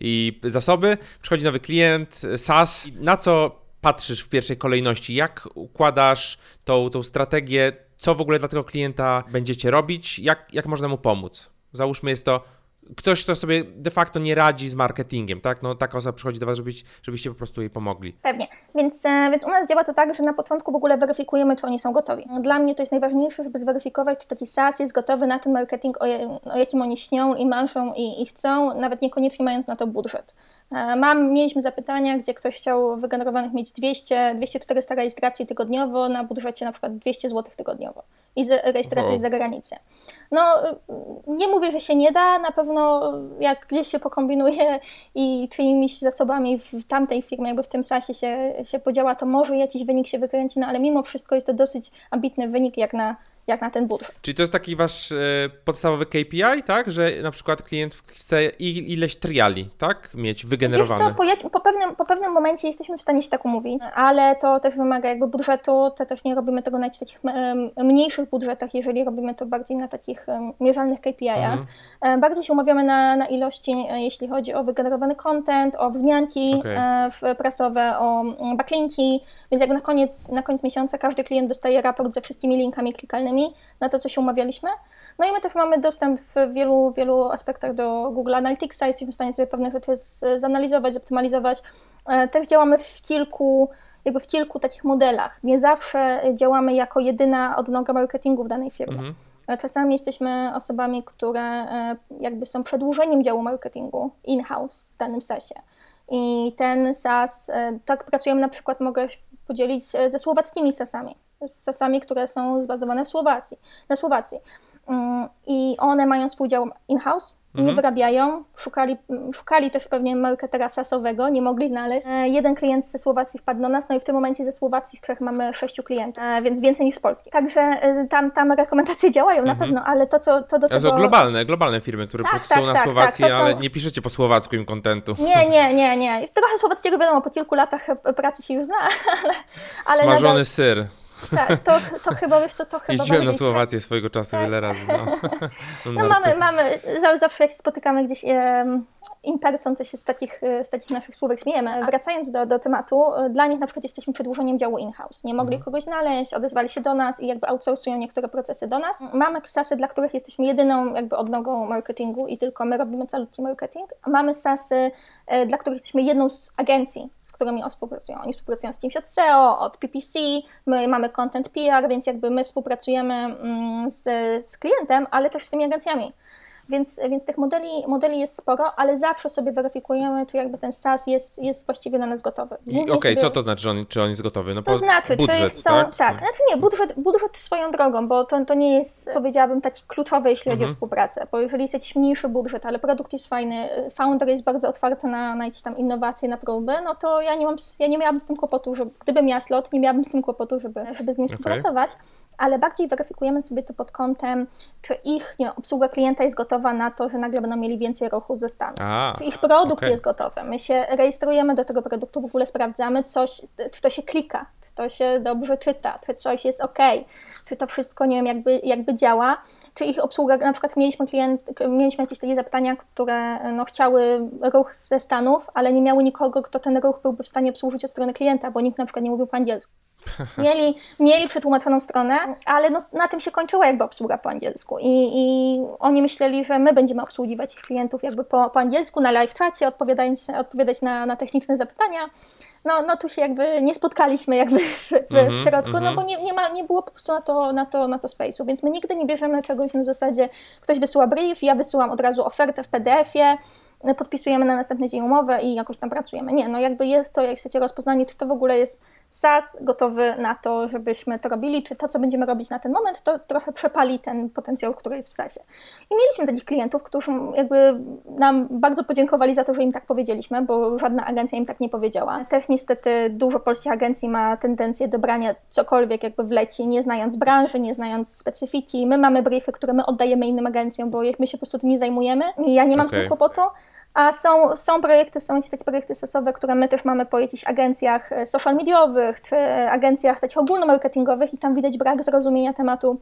[laughs] i zasoby, przychodzi nowy klient, SaaS. Na co patrzysz w pierwszej kolejności? Jak układasz tą, tą strategię? Co w ogóle dla tego klienta będziecie robić? Jak, jak można mu pomóc? Załóżmy, jest to ktoś, kto sobie de facto nie radzi z marketingiem, tak? No taka osoba przychodzi do Was, żebyś, żebyście po prostu jej pomogli. Pewnie. Więc, e, więc u nas działa to tak, że na początku w ogóle weryfikujemy, czy oni są gotowi. Dla mnie to jest najważniejsze, żeby zweryfikować, czy taki SaaS jest gotowy na ten marketing, o, o jakim oni śnią i marszą i, i chcą, nawet niekoniecznie mając na to budżet. E, mam, mieliśmy zapytania, gdzie ktoś chciał wygenerowanych mieć 200, 200-400 rejestracji tygodniowo na budżecie na przykład 200 zł tygodniowo i rejestracji z zagranicy. No, nie mówię, że się nie da, na pewno jak gdzieś się pokombinuje i czyimiś zasobami w tamtej firmie, jakby w tym SASie się, się podziała, to może jakiś wynik się wykręci, no ale mimo wszystko jest to dosyć ambitny wynik jak na jak na ten budżet. Czyli to jest taki wasz e, podstawowy KPI, tak? Że na przykład klient chce ileś triali, tak? Mieć wygenerowane. Wiesz co, po, po, pewnym, po pewnym momencie jesteśmy w stanie się tak umówić, ale to też wymaga jakby budżetu, to też nie robimy tego na takich mniejszych budżetach, jeżeli robimy to bardziej na takich mierzalnych KPI-ach. Mhm. Bardziej się umawiamy na, na ilości, e, jeśli chodzi o wygenerowany content, o wzmianki okay. prasowe, o backlinki, więc jakby na koniec, na koniec miesiąca każdy klient dostaje raport ze wszystkimi linkami klikalnymi na to, co się umawialiśmy. No i my też mamy dostęp w wielu, wielu aspektach do Google Analyticsa, jesteśmy w stanie sobie pewne rzeczy zanalizować, zoptymalizować. E, też działamy w kilku jakby w kilku takich modelach. Nie zawsze działamy jako jedyna odnoga marketingu w danej firmie. Mhm. E, czasami jesteśmy osobami, które e, jakby są przedłużeniem działu marketingu in-house w danym SaaSie. I ten SaaS, tak pracujemy na przykład, mogę podzielić ze słowackimi sasami, z sasami, które są zbazowane w Słowacji, na Słowacji. Mm, I one mają swój dział in-house, nie mhm. wyrabiają, szukali, szukali też pewnie marketera sasowego, nie mogli znaleźć. E, jeden klient ze Słowacji wpadł do nas, no i w tym momencie ze Słowacji z trzech mamy sześciu klientów, e, więc więcej niż z Polski. Także e, tam, tam rekomendacje działają na mhm. pewno, ale to, co, to do czego... To są globalne, globalne firmy, które tak, tak, są na tak, Słowacji, tak, ale nie piszecie po słowacku im kontentu. Nie, nie, nie, nie. Trochę słowackiego wiadomo, po kilku latach pracy się już zna, [laughs] ale... ale Smażony nadal... syr. Tak, to, to chyba, wiesz co, to chyba Jeździłem na Słowację swojego czasu tak. wiele razy. No, [laughs] [laughs] no mamy, mamy, zawsze jak się spotykamy gdzieś person, to się z takich, z takich naszych słówek śmiejemy. Wracając do, do tematu, dla nich na przykład jesteśmy przedłużeniem działu in-house. Nie mogli mhm. kogoś znaleźć, odezwali się do nas i jakby outsourcują niektóre procesy do nas. Mamy sasy, dla których jesteśmy jedyną jakby odnogą marketingu i tylko my robimy calutki marketing. Mamy sasy, e, dla których jesteśmy jedną z agencji, z którymi oni współpracują. Oni współpracują z kimś od SEO, od PPC, my mamy content PR, więc jakby my współpracujemy mm, z, z klientem, ale też z tymi agencjami. Więc, więc tych modeli, modeli jest sporo, ale zawsze sobie weryfikujemy, czy jakby ten SaaS jest, jest właściwie dla nas gotowy. Okej, okay, co to znaczy, że on, czy on jest gotowy? No to znaczy, budżet, czy chcą, tak? tak? Znaczy nie, budżet, budżet swoją drogą, bo to, to nie jest, powiedziałabym, taki kluczowy, jeśli chodzi o mhm. współpracę, bo jeżeli jest jakiś mniejszy budżet, ale produkt jest fajny, founder jest bardzo otwarty na, na jakieś tam innowacje, na próby, no to ja nie, mam, ja nie miałabym z tym kłopotu, że gdybym miała slot, nie miałabym z tym kłopotu, żeby, żeby z nim okay. współpracować, ale bardziej weryfikujemy sobie to pod kątem, czy ich nie, obsługa klienta jest gotowa na to, że nagle będą mieli więcej ruchu ze stanu. A, czy ich produkt okay. jest gotowy. My się rejestrujemy do tego produktu, w ogóle sprawdzamy, coś, czy to się klika, czy to się dobrze czyta, czy coś jest ok, czy to wszystko, nie wiem, jakby, jakby działa, czy ich obsługa, na przykład mieliśmy klient, mieliśmy jakieś takie zapytania, które no, chciały ruch ze Stanów, ale nie miały nikogo, kto ten ruch byłby w stanie obsłużyć od strony klienta, bo nikt na przykład nie mówił po angielsku. [laughs] Mieli, mieli przetłumaczoną stronę, ale no, na tym się kończyła jakby obsługa po angielsku I, i oni myśleli, że my będziemy obsługiwać ich klientów jakby po, po angielsku, na live czacie, odpowiadać, odpowiadać na, na techniczne zapytania. No, no tu się jakby nie spotkaliśmy jakby w, w, mhm, środku, no mhm. bo nie, nie, ma, nie było po prostu na to, na, to, na to space'u, więc my nigdy nie bierzemy czegoś na zasadzie ktoś wysyła brief, ja wysyłam od razu ofertę w PDF-ie, podpisujemy na następny dzień umowę i jakoś tam pracujemy. Nie, no jakby jest to, jak chcecie rozpoznanie, czy to w ogóle jest SaaS gotowy na to, żebyśmy to robili, czy to, co będziemy robić na ten moment, to trochę przepali ten potencjał, który jest w SaaSie. I mieliśmy takich klientów, którzy jakby nam bardzo podziękowali za to, że im tak powiedzieliśmy, bo żadna agencja im tak nie powiedziała. Też niestety dużo polskich agencji ma tendencję do brania cokolwiek jakby wleci, nie znając branży, nie znając specyfiki. My mamy briefy, które my oddajemy innym agencjom, bo my się po prostu tym nie zajmujemy i ja nie mam okay. z tym kłopotu, a są, są projekty, są takie projekty stosowe, które my też mamy po jakichś agencjach e, social mediowych, czy agencjach takich ogólnomarketingowych i tam widać brak zrozumienia tematu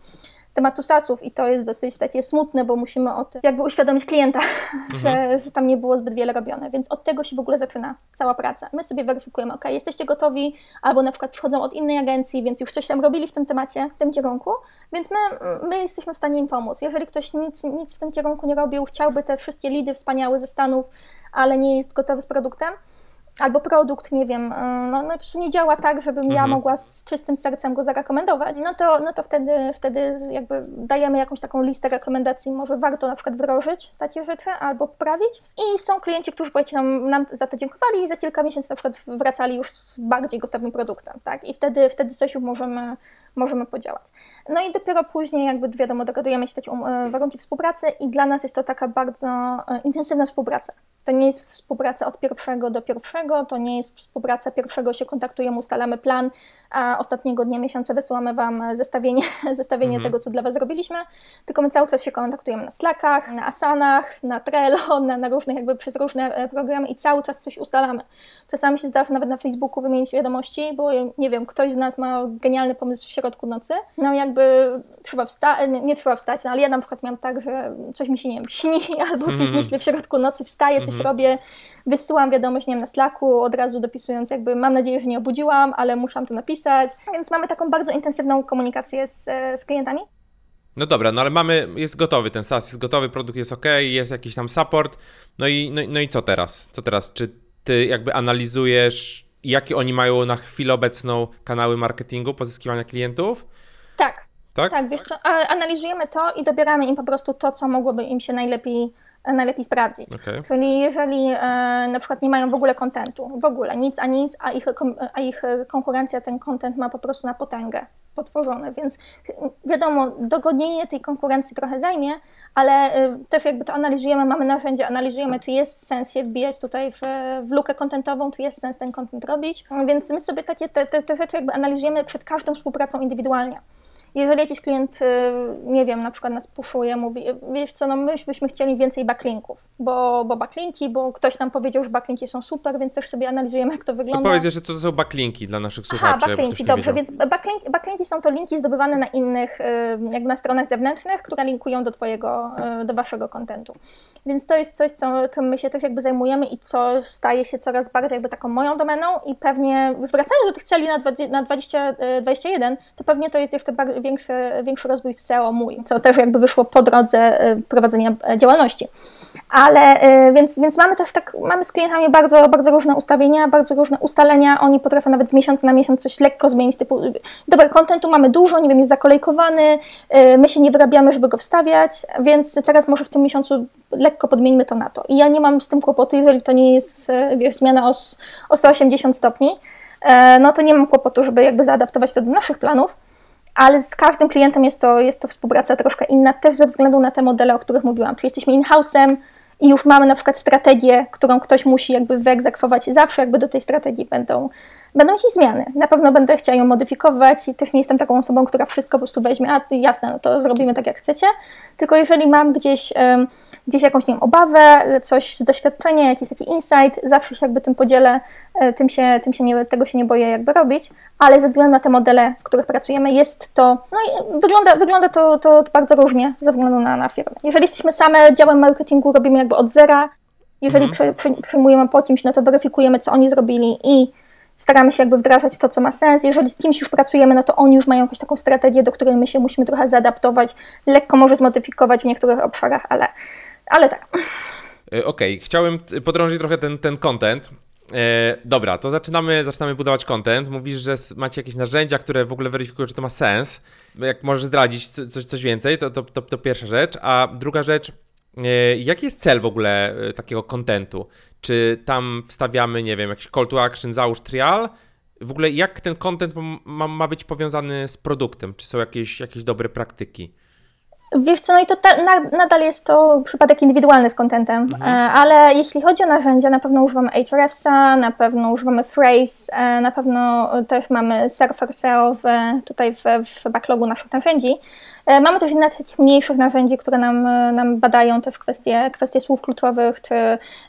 tematu SASów i to jest dosyć takie smutne, bo musimy o tym jakby uświadomić klienta, [laughs] mhm. że, że, tam nie było zbyt wiele robione, więc od tego się w ogóle zaczyna cała praca. My sobie weryfikujemy, ok, jesteście gotowi, albo na przykład przychodzą od innej agencji, więc już coś tam robili w tym temacie, w tym kierunku, więc my, my jesteśmy w stanie im pomóc. Jeżeli ktoś nic, nic w tym kierunku nie robił, chciałby te wszystkie lidy wspaniałe ze Ale nie jest gotowy z produktem, albo produkt, nie wiem, y, no, no po prostu nie działa tak, żebym mhm. ja mogła z czystym sercem go zarekomendować, no to, no to wtedy, wtedy jakby dajemy jakąś taką listę rekomendacji, może warto na przykład wdrożyć takie rzeczy albo poprawić. I są klienci, którzy powiedzcie nam, nam za to dziękowali i za kilka miesięcy na przykład wracali już z bardziej gotowym produktem, tak? I wtedy, wtedy coś już możemy, możemy podziałać. No i dopiero później jakby wiadomo, dogadujemy się takie um, warunki współpracy i dla nas jest to taka bardzo e, intensywna współpraca. To nie jest współpraca od pierwszego do pierwszego, to nie jest współpraca pierwszego się kontaktujemy, ustalamy plan, a ostatniego dnia miesiąca wysyłamy Wam zestawienie, [laughs] zestawienie mhm. tego, co dla Was zrobiliśmy, tylko my cały czas się kontaktujemy na Slackach, na Asanach, na Trello, [laughs] na, na różnych jakby przez różne e, programy i cały czas coś ustalamy. Czasami się zdarza nawet na Facebooku wymienić wiadomości, bo nie wiem, ktoś z nas ma genialny pomysł w środku nocy, no jakby trzeba wstać, nie, nie, trzeba wstać, no ale ja na przykład miałam tak, że coś mi się, nie wiem, śni [laughs] albo coś mhm. myślę w środku nocy, wstaję, coś mhm. robię, wysyłam wiadomość, nie wiem, na Slacku, od razu dopisując jakby mam nadzieję, że nie obudziłam, ale muszę to napisać, więc mamy taką bardzo intensywną komunikację z, z klientami. No dobra, no ale mamy, jest gotowy ten SaaS, jest gotowy, produkt jest ok, jest jakiś tam support, no i, no, no i co teraz? Co teraz? Czy ty jakby analizujesz, jakie oni mają na chwilę obecną kanały marketingu, pozyskiwania klientów? Tak. Tak? Tak, wiesz co, analizujemy to i dobieramy im po prostu to, co mogłoby im się najlepiej najlepiej sprawdzić. Okay. Czyli jeżeli e, na przykład nie mają w ogóle kontentu, w ogóle nic a nic, a ich, a ich konkurencja ten kontent ma po prostu na potęgę potworzone, więc wiadomo, dogodnienie tej konkurencji trochę zajmie, ale y, też jakby to analizujemy, mamy narzędzie, analizujemy, czy jest sens się wbijać tutaj w, w lukę kontentową, czy jest sens ten kontent robić, więc my sobie takie te, te, te rzeczy jakby analizujemy przed każdą współpracą indywidualnie. Jeżeli jakiś klient, y, nie wiem, na przykład nas puszuje, mówi, wiesz co, no my byśmy chcieli więcej backlinków, bo, bo backlinki, bo ktoś nam powiedział, że backlinki są super, więc też sobie analizujemy, jak to wygląda. To powiedz że to są backlinki dla naszych słuchaczy. Aha, backlinki, dobrze, więc backlinki, backlinki są to linki zdobywane na innych, y, jakby na stronach zewnętrznych, które linkują do twojego, y, do waszego kontentu. Więc to jest coś, co, czym my się też jakby zajmujemy i co staje się coraz bardziej jakby taką moją domeną i pewnie, wracając do tych celi na, 20, na 2021, to pewnie to jest jeszcze bardziej większy, większy rozwój w SEO mój, co też jakby wyszło po drodze e, prowadzenia e, działalności. Ale e, więc, więc mamy też tak, mamy z klientami bardzo, bardzo różne ustawienia, bardzo różne ustalenia. Oni potrafią nawet z miesiąca na miesiąc coś lekko zmienić, typu dobra, kontentu mamy dużo, nie wiem, jest zakolejkowany, my się nie wyrabiamy, żeby go wstawiać, więc teraz może w tym miesiącu lekko podmieńmy to na to. I ja nie mam z tym kłopotu, jeżeli to nie jest zmiana o, o 180 stopni, no to nie mam kłopotu, żeby jakby zaadaptować to do naszych planów ale z każdym klientem jest to, jest to współpraca troszkę inna, też ze względu na te modele, o których mówiłam. Czyli jesteśmy in-house'em i już mamy na przykład strategię, którą ktoś musi jakby wyegzekwować. Zawsze jakby do tej strategii będą Będą jakieś zmiany. Na pewno będę chciała ją modyfikować i też nie jestem taką osobą, która wszystko po prostu weźmie, a jasne, no to zrobimy tak jak chcecie. Tylko jeżeli mam gdzieś, gdzieś jakąś nie wiem, obawę, coś z doświadczenia, jakiś taki insight, zawsze się jakby tym podzielę, e, tym się, tym się nie, tego się nie boję jakby robić, ale ze względu na te modele, w których pracujemy, jest to, no i wygląda, wygląda to, to bardzo różnie ze względu na, na firmę. Jeżeli jesteśmy same działem marketingu, robimy jakby od zera, jeżeli mhm. przyjmujemy po kimś, no to weryfikujemy, co oni zrobili i staramy się jakby wdrażać to, co ma sens. Jeżeli z kimś już pracujemy, no to oni już mają jakąś taką strategię, do której my się musimy trochę zaadaptować, lekko może zmodyfikować w niektórych obszarach, ale, ale tak. E, okej, okay. chciałem podrążyć trochę ten, ten content. E, dobra, to zaczynamy, zaczynamy budować content. Mówisz, że macie jakieś narzędzia, które w ogóle weryfikują, czy to ma sens. Jak możesz zdradzić coś, coś więcej, to, to, to, to pierwsza rzecz. A druga rzecz, E, jaki jest cel w ogóle e, takiego kontentu? Czy tam wstawiamy, nie wiem, jakiś call to action, załóż trial? W ogóle jak ten content ma, ma być powiązany z produktem? Czy są jakieś, jakieś dobre praktyki? Wiesz co, no i to ta, na, nadal jest to przypadek indywidualny z contentem, mhm. E, ale jeśli chodzi o narzędzia, na pewno używamy Ahrefsa, na pewno używamy Phrase, na pewno też mamy Surfer SEO w, tutaj w, w backlogu naszych narzędzi. E, mamy też inne takich mniejszych narzędzi, które nam, e, nam badają też kwestie, kwestie słów kluczowych, czy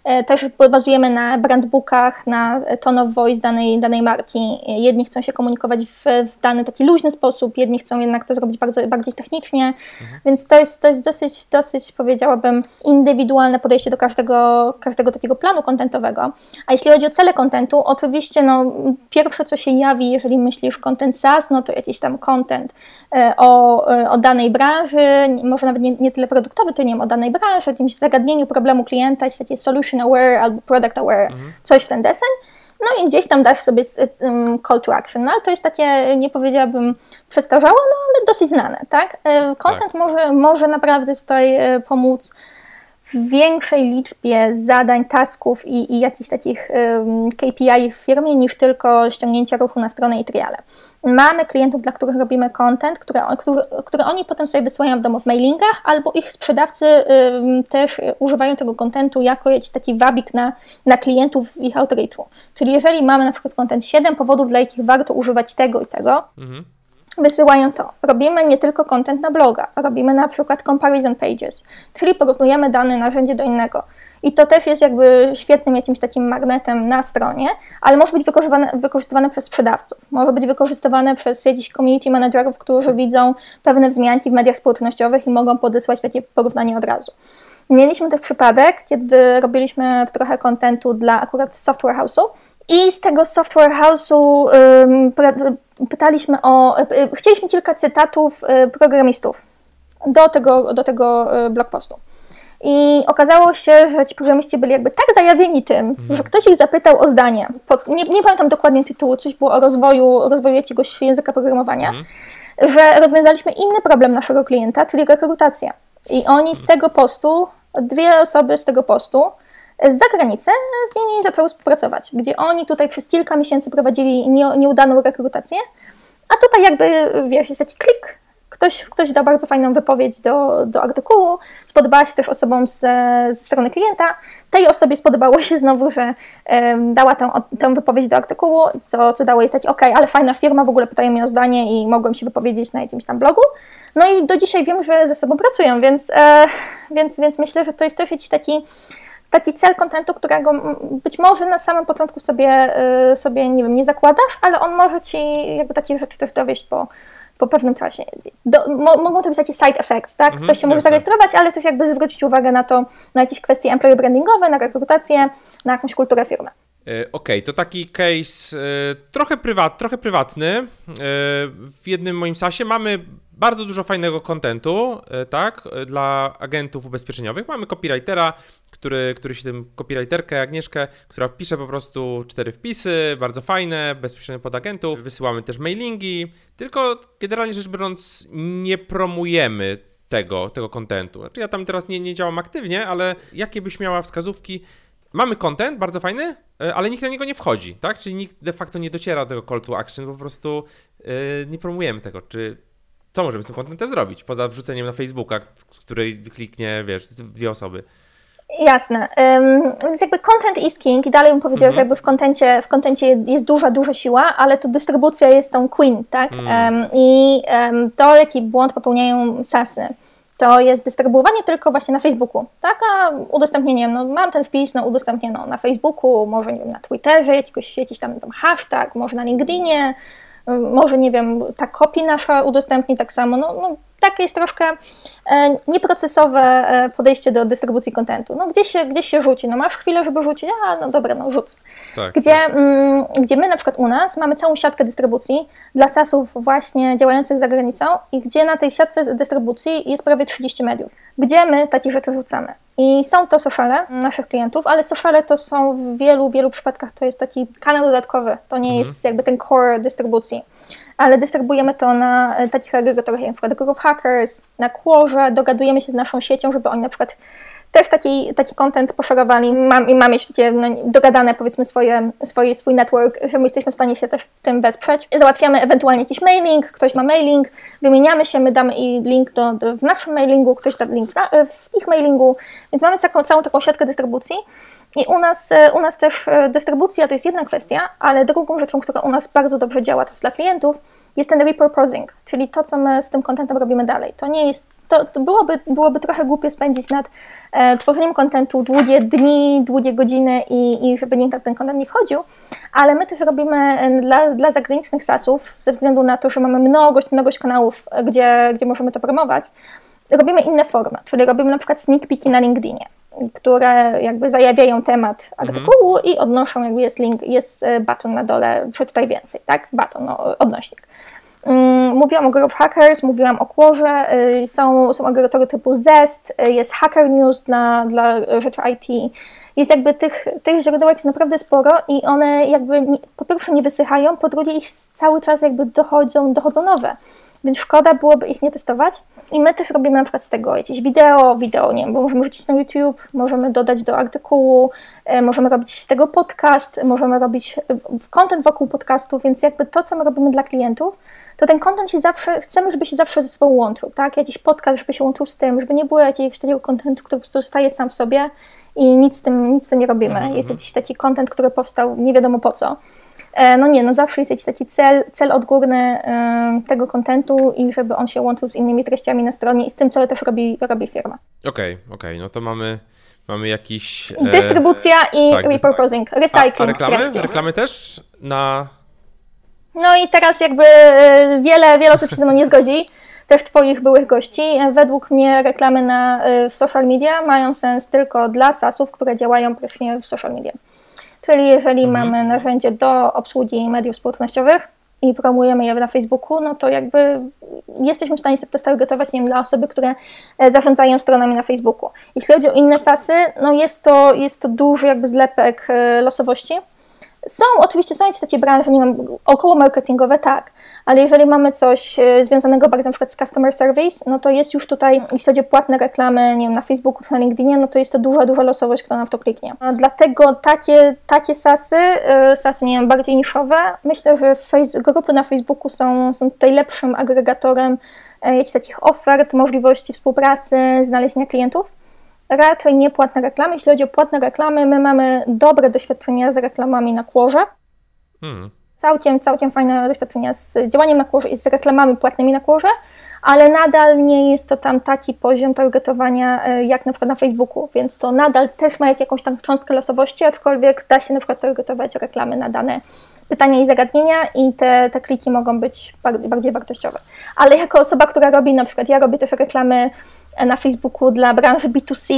e, też bazujemy na brandbookach, na tone of voice danej, danej marki. Jedni chcą się komunikować w, w dany taki luźny sposób, jedni chcą jednak to zrobić bardzo, bardziej technicznie, mhm. więc to jest, to jest dosyć, dosyć powiedziałabym indywidualne podejście do każdego, każdego takiego planu kontentowego. A jeśli chodzi o cele kontentu, oczywiście no, pierwsze co się jawi, jeżeli myślisz content SaaS, no to jakiś tam content o, o danej branży, może nawet nie, nie tyle produktowy, to nie wiem, o danej branży, jakimś zagadnieniu problemu klienta, jest takie solution aware albo product aware, mhm. coś w ten deseń. No i gdzieś tam dasz sobie um, call to action, no ale to jest takie, nie powiedziałabym przestarzałe, no ale dosyć znane, tak? E, content tak. Może, może naprawdę tutaj e, pomóc w większej liczbie zadań, tasków i, i jakichś takich KPI w firmie niż tylko ściągnięcie ruchu na stronę i triale. Mamy klientów, dla których robimy content, które, który, oni potem sobie wysyłają w domu w mailingach, albo ich sprzedawcy też używają tego kontentu jako jakiś taki wabik na, na klientów w ich outreachu. Czyli jeżeli mamy na przykład content 7 powodów, dla jakich warto używać tego i tego, mhm wysyłają to. Robimy nie tylko content na bloga, robimy na przykład comparison pages, czyli porównujemy dane narzędzie do innego. I to też jest jakby świetnym jakimś takim magnetem na stronie, ale może być wykorzystywane, wykorzystywane przez sprzedawców, może być wykorzystywane przez jakichś community managerów, którzy widzą pewne wzmianki w mediach społecznościowych i mogą podesłać takie porównanie od razu. Mieliśmy też przypadek, kiedy robiliśmy trochę kontentu dla akurat Software House'u i z tego Software House'u pytaliśmy o, y, y, chcieliśmy kilka cytatów y, programistów do tego, do tego blogpostu. I okazało się, że ci programiści byli jakby tak zajawieni tym, mhm. że ktoś ich zapytał o zdanie. nie, nie pamiętam dokładnie tytułu, coś było o rozwoju, rozwoju jakiegoś języka programowania, mhm. że rozwiązaliśmy inny problem naszego klienta, czyli rekrutację. I oni z tego postu dwie osoby z tego postu z zagranicy z nimi zaczęły współpracować, gdzie oni tutaj przez kilka miesięcy prowadzili nie, nieudaną rekrutację, a tutaj jakby, wiesz, jest taki klik, ktoś, ktoś dał bardzo fajną wypowiedź do, do artykułu, spodobała się też osobom z, ze strony klienta. Tej osobie spodobało się znowu, że um, dała tę, tę wypowiedź do artykułu, co, co dało jej stać, ok, ale fajna firma, w ogóle pytają mnie o zdanie i mogłem się wypowiedzieć na jakimś tam blogu. No i do dzisiaj wiem, że ze sobą pracują, więc, e, więc, więc myślę, że to jest też jakiś taki taki cel kontentu, którego być może na samym początku sobie, y, sobie nie wiem, nie zakładasz, ale on może ci jakby takie rzeczy też dowieść po, po pewnym czasie. Do, mo, mogą to być takie side effects, tak? Mhm, Ktoś się może zarejestrować, ale też jakby zwrócić uwagę na to, na jakieś kwestie employer brandingowe, na rekrutację, na jakąś kulturę firmy. E, okej, okay, to taki case e, trochę, prywat, trochę prywatny. E, w jednym moim sasie mamy bardzo dużo fajnego kontentu, tak, dla agentów ubezpieczeniowych. Mamy copywritera, który, który się tym copywriterkę Agnieszkę, która pisze po prostu cztery wpisy, bardzo fajne, bezpośrednio pod agentów. Wysyłamy też mailingi, tylko generalnie rzecz biorąc nie promujemy tego, tego kontentu. Znaczy ja tam teraz nie, nie działam aktywnie, ale jakie byś miała wskazówki, mamy content bardzo fajny, e, ale nikt na niego nie wchodzi, tak? Czyli nikt de facto nie dociera do tego call to action, po prostu yy, nie promujemy tego. Czy co możemy z tym contentem zrobić? Poza wrzuceniem na Facebooka, który kliknie, wiesz, dwie osoby. Jasne. Um, więc jakby content is king i dalej bym powiedział, mm -hmm. że jakby w kontencie, w kontencie jest duża, duża siła, ale to dystrybucja jest tą queen, tak? Mm. Um, I um, to, jaki błąd popełniają sasy, to jest dystrybuowanie tylko właśnie na Facebooku, tak? A udostępnienie, no mam ten wpis, no udostępnię no, na Facebooku, może nie wiem, na Twitterze, jakiś, jakiś tam, tam hashtag, może na LinkedInie, może nie wiem, ta kopia nasza udostępni tak samo, no, no takie jest troszkę e, nieprocesowe e, podejście do dystrybucji kontentu. No gdzieś się, gdzieś się rzuci, no masz chwilę, żeby rzucić, a no dobra, no rzucę. Tak, gdzie, tak. Mm, gdzie my na przykład u nas mamy całą siatkę dystrybucji dla SaaSów właśnie działających za granicą i gdzie na tej siatce dystrybucji jest prawie 30 mediów, gdzie my takie rzeczy rzucamy. I są to sociale naszych klientów, ale sociale to są w wielu, wielu przypadkach to jest taki kanał dodatkowy, to nie mhm. jest jakby ten core dystrybucji ale dystrybuujemy to na e, takich agregatorach jak np. Growth Hackers, na Quorze, dogadujemy się z naszą siecią, żeby oni na przykład też taki, taki content poszerowali i ma mieć takie no, dogadane powiedzmy swoje, swoje, swój network, że my jesteśmy w stanie się też tym wesprzeć. Załatwiamy ewentualnie jakiś mailing, ktoś ma mailing, wymieniamy się, my damy i link do, do w naszym mailingu, ktoś da link w, w ich mailingu, więc mamy całą, całą taką siatkę dystrybucji i u nas, e, u nas też e, dystrybucja to jest jedna kwestia, ale drugą rzeczą, która u nas bardzo dobrze działa dla klientów, jest ten repurposing, czyli to, co my z tym kontentem robimy dalej. To nie jest, to, to byłoby, byłoby trochę głupie spędzić nad e, tworzeniem kontentu długie dni, długie godziny i, i żeby nikt na ten kontent nie wchodził, ale my też robimy e, dla, dla zagranicznych sasów, ze względu na to, że mamy mnogość, mnogość kanałów, gdzie, gdzie możemy to promować, robimy inne formy, czyli robimy na przykład sneak peeki na LinkedInie które jakby zajawiają temat artykułu mhm. i odnoszą, jakby jest link, jest e, button na dole, przeczytaj więcej, tak? Button, no, odnośnik. Mm, mówiłam o Growth Hackers, mówiłam o Quorze, y, są, są agregatory typu Zest, y, jest Hacker News dla, dla rzeczy IT. Jest jakby tych, tych źródełek jest naprawdę sporo i one jakby nie, po pierwsze nie wysychają, po drugie ich cały czas jakby dochodzą, dochodzą nowe więc szkoda byłoby ich nie testować. I my też robimy na przykład z tego jakieś wideo, wideo, nie wiem, bo możemy rzucić na YouTube, możemy dodać do artykułu, e, możemy robić z tego podcast, możemy robić content wokół podcastu, więc jakby to, co my robimy dla klientów, to ten content się zawsze, chcemy, żeby się zawsze ze sobą łączył, tak? Jakiś podcast, żeby się łączył z tym, żeby nie było jakiegoś takiego kontentu, który po prostu zostaje sam w sobie i nic z tym, nic z tym nie robimy. -hmm. Jest jakiś taki content, który powstał nie wiadomo po co. E, no nie, no zawsze jest jakiś taki cel, cel odgórny e, tego kontentu i żeby on się łączył z innymi treściami na stronie i z tym, co też robi, robi firma. Okej, okay, okej, okay. no to mamy, mamy jakiś... E... Dystrybucja i tak, repurposing, recycling a, a reklamy? treści. Reklamy też na... No i teraz jakby e, wiele, wiele osób się ze mną nie zgodzi, też Twoich byłych gości. Według mnie reklamy na, w social media mają sens tylko dla SaaSów, które działają praktycznie w social media. Czyli jeżeli mhm. mamy narzędzie do obsługi mediów społecznościowych i promujemy je na Facebooku, no to jakby jesteśmy w stanie sobie to stargetować nie wiem, dla osoby, które e, zarządzają stronami na Facebooku. Jeśli chodzi o inne sasy, no jest to, jest to duży jakby zlepek e, losowości. Są, oczywiście są jakieś takie branże, nie wiem, około marketingowe, tak, ale jeżeli mamy coś e, związanego bardzo na przykład z customer service, no to jest już tutaj, jeśli chodzi o płatne reklamy, nie wiem, na Facebooku, na LinkedInie, no to jest to duża, duża losowość, kto na to kliknie. A dlatego takie, takie sasy, e, sasy, nie wiem, bardziej niszowe, myślę, że grupy na Facebooku są, są tutaj lepszym agregatorem e, jakichś takich ofert, możliwości współpracy, znalezienia klientów raczej nie płatne reklamy. Jeśli chodzi o płatne reklamy, my mamy dobre doświadczenia z reklamami na Kłorze. Hmm. Całkiem, całkiem fajne doświadczenia z działaniem na Kłorze i z reklamami płatnymi na Kłorze, ale nadal nie jest to tam taki poziom targetowania e, jak na przykład na Facebooku, więc to nadal też ma jakąś tam cząstkę losowości, aczkolwiek da się na przykład targetować reklamy na dane pytania i zagadnienia i te, te kliki mogą być bardziej, bardziej wartościowe. Ale jako osoba, która robi na przykład, ja robię też reklamy na Facebooku dla branży B2C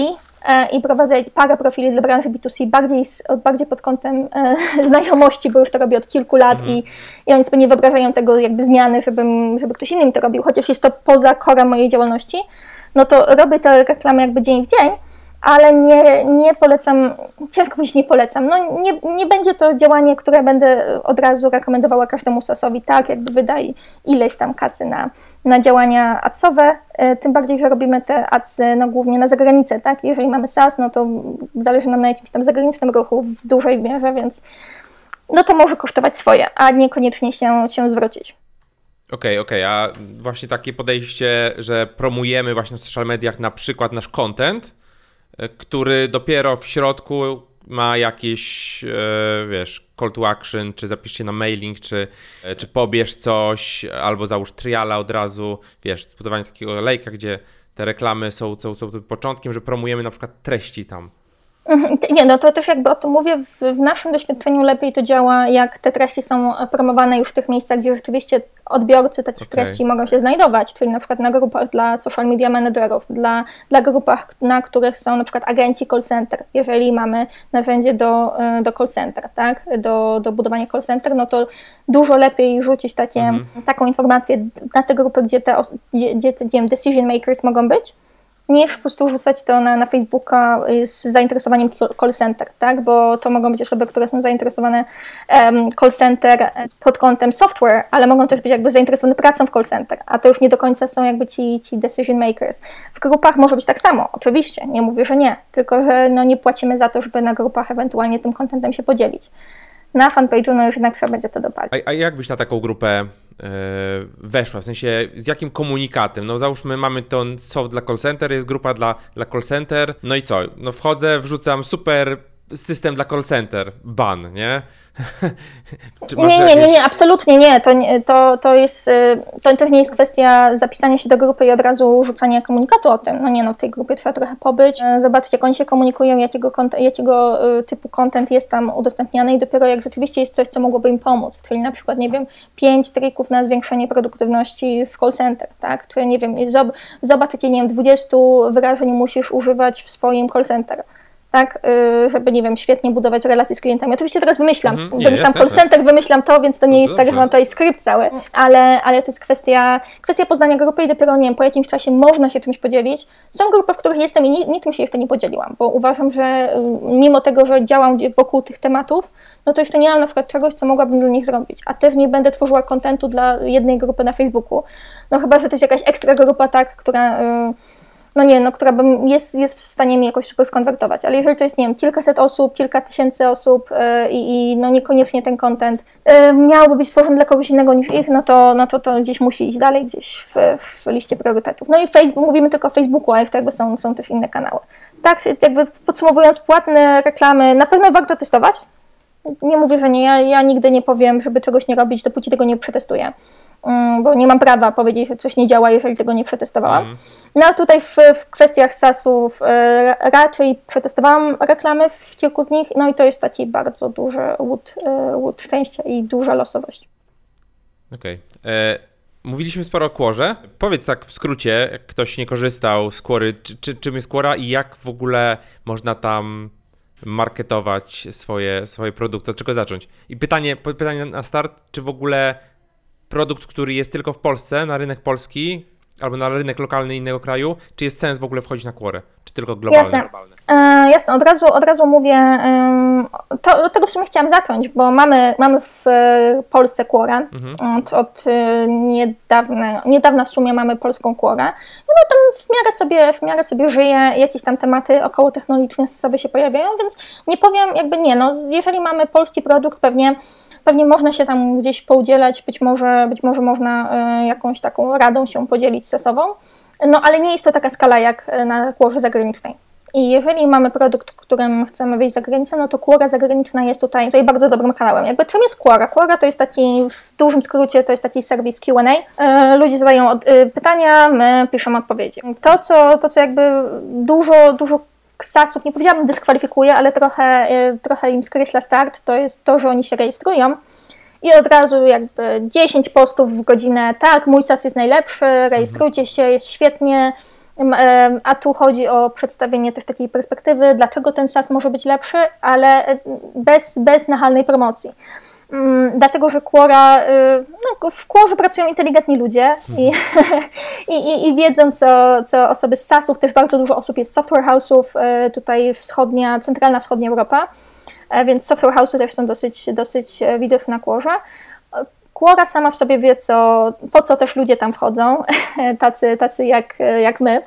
e, i prowadzę parę profili dla branży B2C bardziej, bardziej pod kątem e, [laughs] znajomości, bo już to robię od kilku lat mhm. i, i oni sobie nie wyobrażają tego jakby zmiany, żeby, żeby ktoś inny to robił, chociaż jest to poza korem mojej działalności, no to robię te reklamy jakby dzień w dzień, ale nie, nie polecam, ciężko powiedzieć nie polecam, no nie, nie będzie to działanie, które będę od razu rekomendowała każdemu sasowi, tak, jakby wydaj ileś tam kasy na, na działania adsowe, e, tym bardziej, że robimy te adsy no, głównie na zagranicę, tak, jeżeli mamy SAS, no to zależy nam na jakimś tam zagranicznym ruchu w dużej mierze, więc no to może kosztować swoje, a niekoniecznie się, się zwrócić. Okej, okay, okej, okay. a właśnie takie podejście, że promujemy właśnie na social mediach na przykład nasz content, który dopiero w środku ma jakieś, e, wiesz, call to action, czy zapisz się na mailing, czy, e, czy pobierz coś, albo załóż triala od razu, wiesz, zbudowanie takiego lejka, gdzie te reklamy są, są, są początkiem, że promujemy na przykład treści tam. Mhm. Nie, no to też jakby o tym mówię, w, w, naszym doświadczeniu lepiej to działa, jak te treści są promowane już w tych miejscach, gdzie rzeczywiście odbiorcy takich okay. treści mogą się znajdować, czyli na przykład na grupach dla social media managerów, dla, dla grupach, na których są na przykład agenci call center. Jeżeli mamy narzędzie do, e, do call center, tak, do, do budowania call center, no to dużo lepiej rzucić takie, mm -hmm. taką informację na te grupy, gdzie te, gdzie, gdzie te wiem, decision makers mogą być, niż po prostu rzucać to na, na Facebooka z zainteresowaniem call center, tak? Bo to mogą być osoby, które są zainteresowane um, call center pod kątem software, ale mogą też być jakby zainteresowane pracą w call center, a to już nie do końca są jakby ci, ci decision makers. W grupach może być tak samo, oczywiście, nie mówię, że nie, tylko że no nie płacimy za to, żeby na grupach ewentualnie tym contentem się podzielić. Na fanpage'u no już jednak trzeba będzie to dopalić. A, a jak byś na taką grupę E, weszła? W sensie z jakim komunikatem? No załóżmy mamy ten soft dla call center, jest grupa dla, dla call center, no i co? No wchodzę, wrzucam super system dla call center, ban, nie? [laughs] nie, nie, jakieś... nie, nie, absolutnie nie. To, to, to, jest, y, to też nie jest kwestia zapisania się do grupy i od razu rzucania komunikatu o tym. No nie, no w tej grupie trzeba trochę pobyć, e, zobaczyć jak oni się komunikują, jakiego, jakiego y, typu content jest tam udostępniany i dopiero jak rzeczywiście jest coś, co mogłoby im pomóc, czyli na przykład, nie wiem, pięć trików na zwiększenie produktywności w call center, tak? Czy nie wiem, zobacz, jakie, nie wiem, 20 wyrażeń musisz używać w swoim call center tak, y, żeby, nie wiem, świetnie budować relacje z klientami. Oczywiście teraz wymyślam, mhm, nie, wymyślam call center, wymyślam to, więc to nie jest tak, że mam tutaj skrypt cały, ale, ale to jest kwestia, kwestia poznania grupy i dopiero, nie wiem, po jakimś czasie można się czymś podzielić. Są grupy, w których jestem i niczym się jeszcze nie podzieliłam, bo uważam, że y, mimo tego, że działam wokół tych tematów, no to jeszcze nie mam na przykład czegoś, co mogłabym dla nich zrobić, a też nie będę tworzyła kontentu dla jednej grupy na Facebooku. No chyba, że to jest jakaś ekstra grupa, tak, która... Yy, no nie, no, która bym jest, jest w stanie mi jakoś super skonwertować, ale jeżeli to jest, nie wiem, kilkaset osób, kilka tysięcy osób yy, i no niekoniecznie ten content yy, być stworzony dla kogoś innego niż ich, no to, no to, to gdzieś musi iść dalej, gdzieś w, w liście priorytetów. No i Facebook, mówimy tylko o Facebooku, a jeszcze jakby są, są też inne kanały. Tak, jakby podsumowując, płatne reklamy na pewno warto testować. Nie mówię, że nie, ja, ja nigdy nie powiem, żeby czegoś nie robić, dopóki tego nie przetestuję. Mm, bo nie mam prawa powiedzieć, że coś nie działa, jeżeli tego nie przetestowałam. Mm. No a tutaj w, w kwestiach SAS-ów e, raczej przetestowałam reklamy w kilku z nich, no i to jest taki bardzo duży łód, e, łód szczęścia i duża losowość. Okej. Okay. E, mówiliśmy sporo o Quorze. Powiedz tak w skrócie, jak ktoś nie korzystał z Quory, czy, czy, czym jest Quora i jak w ogóle można tam marketować swoje, swoje produkty, od czego zacząć? I pytanie, pytanie na start, czy w ogóle produkt, który jest tylko w Polsce, na rynek polski, albo na rynek lokalny innego kraju, czy jest sens w ogóle wchodzić na Quora, czy tylko globalny? Jasne. E, jasne, od razu, od razu mówię, e, to, od tego w sumie chciałam zacząć, bo mamy, mamy w e, Polsce Quora, mhm. od, od e, niedawna, niedawna w sumie mamy polską Quorę, no tam w miarę sobie, w miarę sobie żyje, jakieś tam tematy około technologiczne sobie się pojawiają, więc nie powiem jakby nie, no jeżeli mamy polski produkt, pewnie pewnie można się tam gdzieś poudzielać, być może, być może można e, jakąś taką radą się podzielić sobą, no ale nie jest to taka skala jak na kłorze zagranicznej. I jeżeli mamy produkt, którym chcemy wyjść za granicę, no to Quora zagraniczna jest tutaj, tutaj bardzo dobrym kanałem. Jakby czym jest Quora? Quora to jest taki, w dużym skrócie, to jest taki serwis Q&A. E, ludzie zadają od, e, pytania, my piszemy odpowiedzi. To co, to, co jakby dużo, dużo ksasów, nie powiedziałabym dyskwalifikuje, ale trochę, e, trochę im skreśla start, to jest to, że oni się rejestrują. I od razu jakby 10 postów w godzinę, tak, mój SAS jest najlepszy, rejestrujcie się, jest świetnie, a tu chodzi o przedstawienie też takiej perspektywy, dlaczego ten SAS może być lepszy, ale e, bez, bez nachalnej promocji. Mm, dlatego, że Quora, y, no, w Quorze pracują inteligentni ludzie i, mhm. [laughs] i, i, i, wiedzą, co, co osoby z SAS-ów, też bardzo dużo osób jest software house'ów, y, tutaj wschodnia, centralna wschodnia Europa, e, więc software house'y też są dosyć, dosyć e, widoczne na Quorze. Quora sama w sobie wie, co, po co też ludzie tam wchodzą, [laughs] tacy, tacy jak, jak my.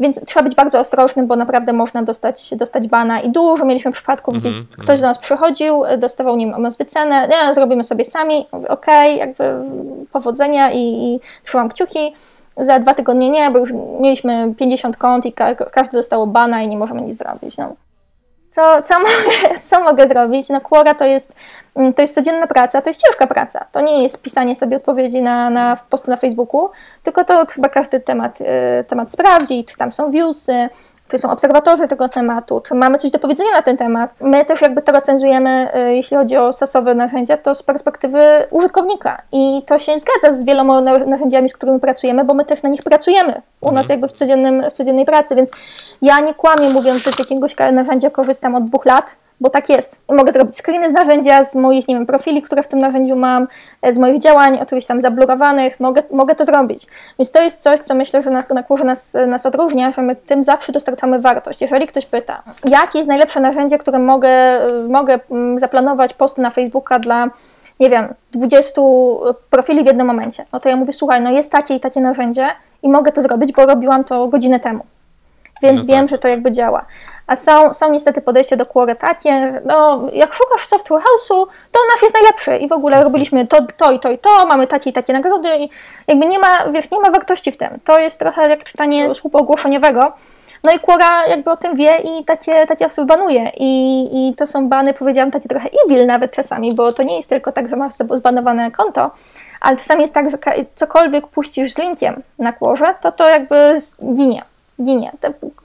Więc trzeba być bardzo ostrożnym, bo naprawdę można dostać, dostać bana i dużo mieliśmy przypadków, gdzie mm -hmm. ktoś do nas przychodził, dostawał nim nas wycenę, nie, zrobimy sobie sami, okej, okay, jakby powodzenia i, i trzymam kciuki. Za dwa tygodnie nie, bo już mieliśmy 50 kont i ka każdy dostało bana i nie możemy nic zrobić. No. Co, co, [laughs] mogę, co mogę zrobić? No Quora to jest, mm, to jest codzienna praca, to jest ciężka praca. To nie jest pisanie sobie odpowiedzi na, na posty na Facebooku, tylko to trzeba każdy temat, y, temat sprawdzić, czy tam są viewsy, czy są obserwatorzy tego tematu, czy mamy coś do powiedzenia na ten temat. My też jakby to recenzujemy, y, jeśli chodzi o sasowe narzędzia, to z perspektywy użytkownika. I to się zgadza z wieloma narzędziami, z którymi pracujemy, bo my też na nich pracujemy. U nas mhm. jakby w, codziennym, w codziennej pracy, więc ja nie kłamię mówiąc, że z jakiegoś narzędzia korzystam od dwóch lat, bo tak jest. Mogę zrobić screeny z narzędzia, z moich, nie wiem, profili, które w tym narzędziu mam, e, z moich działań, oczywiście tam zablokowanych, mogę, mogę to zrobić. Więc to jest coś, co myślę, że na, na kurze nas, nas odróżnia, że my tym zawsze dostarczamy wartość. Jeżeli ktoś pyta, jakie jest najlepsze narzędzie, które mogę, mogę mm, zaplanować posty na Facebooka dla nie wiem, 20 profili w jednym momencie, no to ja mówię, słuchaj, no jest takie i takie narzędzie i mogę to zrobić, bo robiłam to godzinę temu więc no wiem, tak. że to jakby działa. A są, są niestety podejścia do Quora takie, no jak szukasz software house'u, to nasz jest najlepszy i w ogóle mhm. robiliśmy to, to i to i to, mamy takie i takie nagrody i jakby nie ma, wiesz, nie ma wartości w tym. To jest trochę jak czytanie słupu ogłoszeniowego. No i Quora jakby o tym wie i takie, takie osoby banuje. I, I to są bany, powiedziałam, takie trochę evil nawet czasami, bo to nie jest tylko tak, że masz sobie zbanowane konto, ale czasami jest tak, że cokolwiek puścisz z linkiem na Quorze, to to jakby ginie ginie.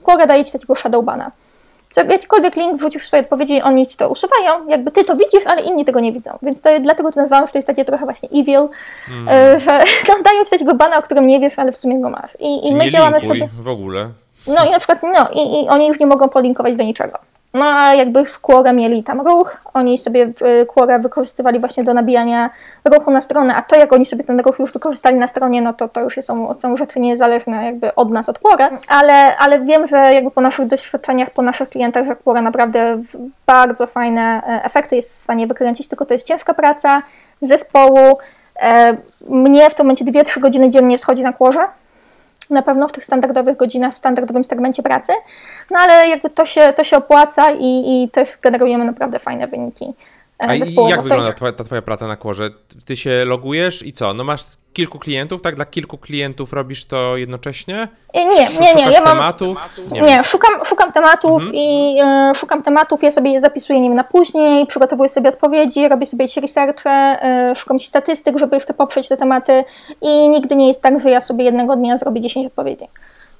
Quora daje ci takiego shadowbana. Co, jakikolwiek link wrzucisz w swojej odpowiedzi, oni ci to usuwają, jakby ty to widzisz, ale inni tego nie widzą. Więc to, dlatego to nazwałam, że to jest takie trochę właśnie evil, mm. że [laughs] no, dają ci takiego bana, o którym nie wiesz, ale w sumie go masz. I, i my działamy sobie. w ogóle. No i na przykład, no i, i oni już nie mogą polinkować do niczego. No a jakby w Quora mieli tam ruch, oni sobie Quora wykorzystywali właśnie do nabijania ruchu na stronę, a to jak oni sobie ten ruch już wykorzystali na stronie, no to to już są, są rzeczy niezależne jakby od nas, od Quora, ale, ale wiem, że jakby po naszych doświadczeniach, po naszych klientach, że Quora naprawdę bardzo fajne e, efekty jest w stanie wykręcić, tylko to jest ciężka praca zespołu. E, mnie w tym momencie 2-3 godziny dziennie schodzi na Quorze, na pewno w tych standardowych godzinach, w standardowym segmencie pracy, no ale jakby to się, to się opłaca i, i też generujemy naprawdę fajne wyniki. E, A jak wygląda twoja, ta twoja praca na kłorze? Ty się logujesz i co? No masz kilku klientów, tak? Dla kilku klientów robisz to jednocześnie? Nie, nie, nie. Ja mam, tematów? Nie, nie szukam, szukam tematów mhm. i y, szukam tematów, ja sobie zapisuję nim na później, przygotowuję sobie odpowiedzi, robię sobie jakieś researche, y, szukam statystyk, żeby jeszcze poprzeć te tematy i nigdy nie jest tak, że ja sobie jednego dnia zrobię 10 odpowiedzi.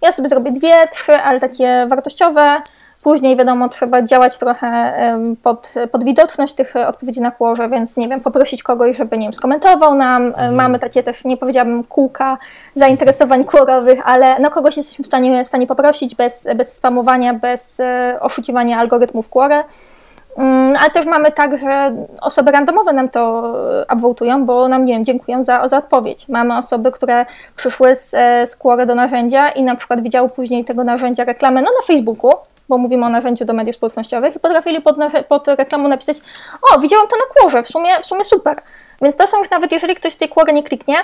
Ja sobie zrobię dwie, trzy, ale takie wartościowe, Później wiadomo, trzeba działać trochę pod, pod widoczność tych odpowiedzi na kłorze, więc nie wiem, poprosić kogoś, żeby nie wiem, skomentował nam. Mhm. Mamy takie też, nie powiedziałabym, kółka zainteresowań kłorowych, ale no kogoś jesteśmy w stanie, w stanie poprosić bez, bez spamowania, bez e, oszukiwania algorytmów kłory. Mm, ale też mamy tak, że osoby randomowe nam to upvotują, bo nam, nie wiem, dziękują za, za odpowiedź. Mamy osoby, które przyszły z, e, z Quora do narzędzia i na przykład widziały później tego narzędzia reklamę, no na Facebooku, bo mówimy o narzędziu do mediów społecznościowych i potrafili pod, pod reklamą napisać, o, widziałam to na Quorze, w sumie, w sumie super. Więc to są już nawet, jeżeli ktoś z tej Quora nie kliknie,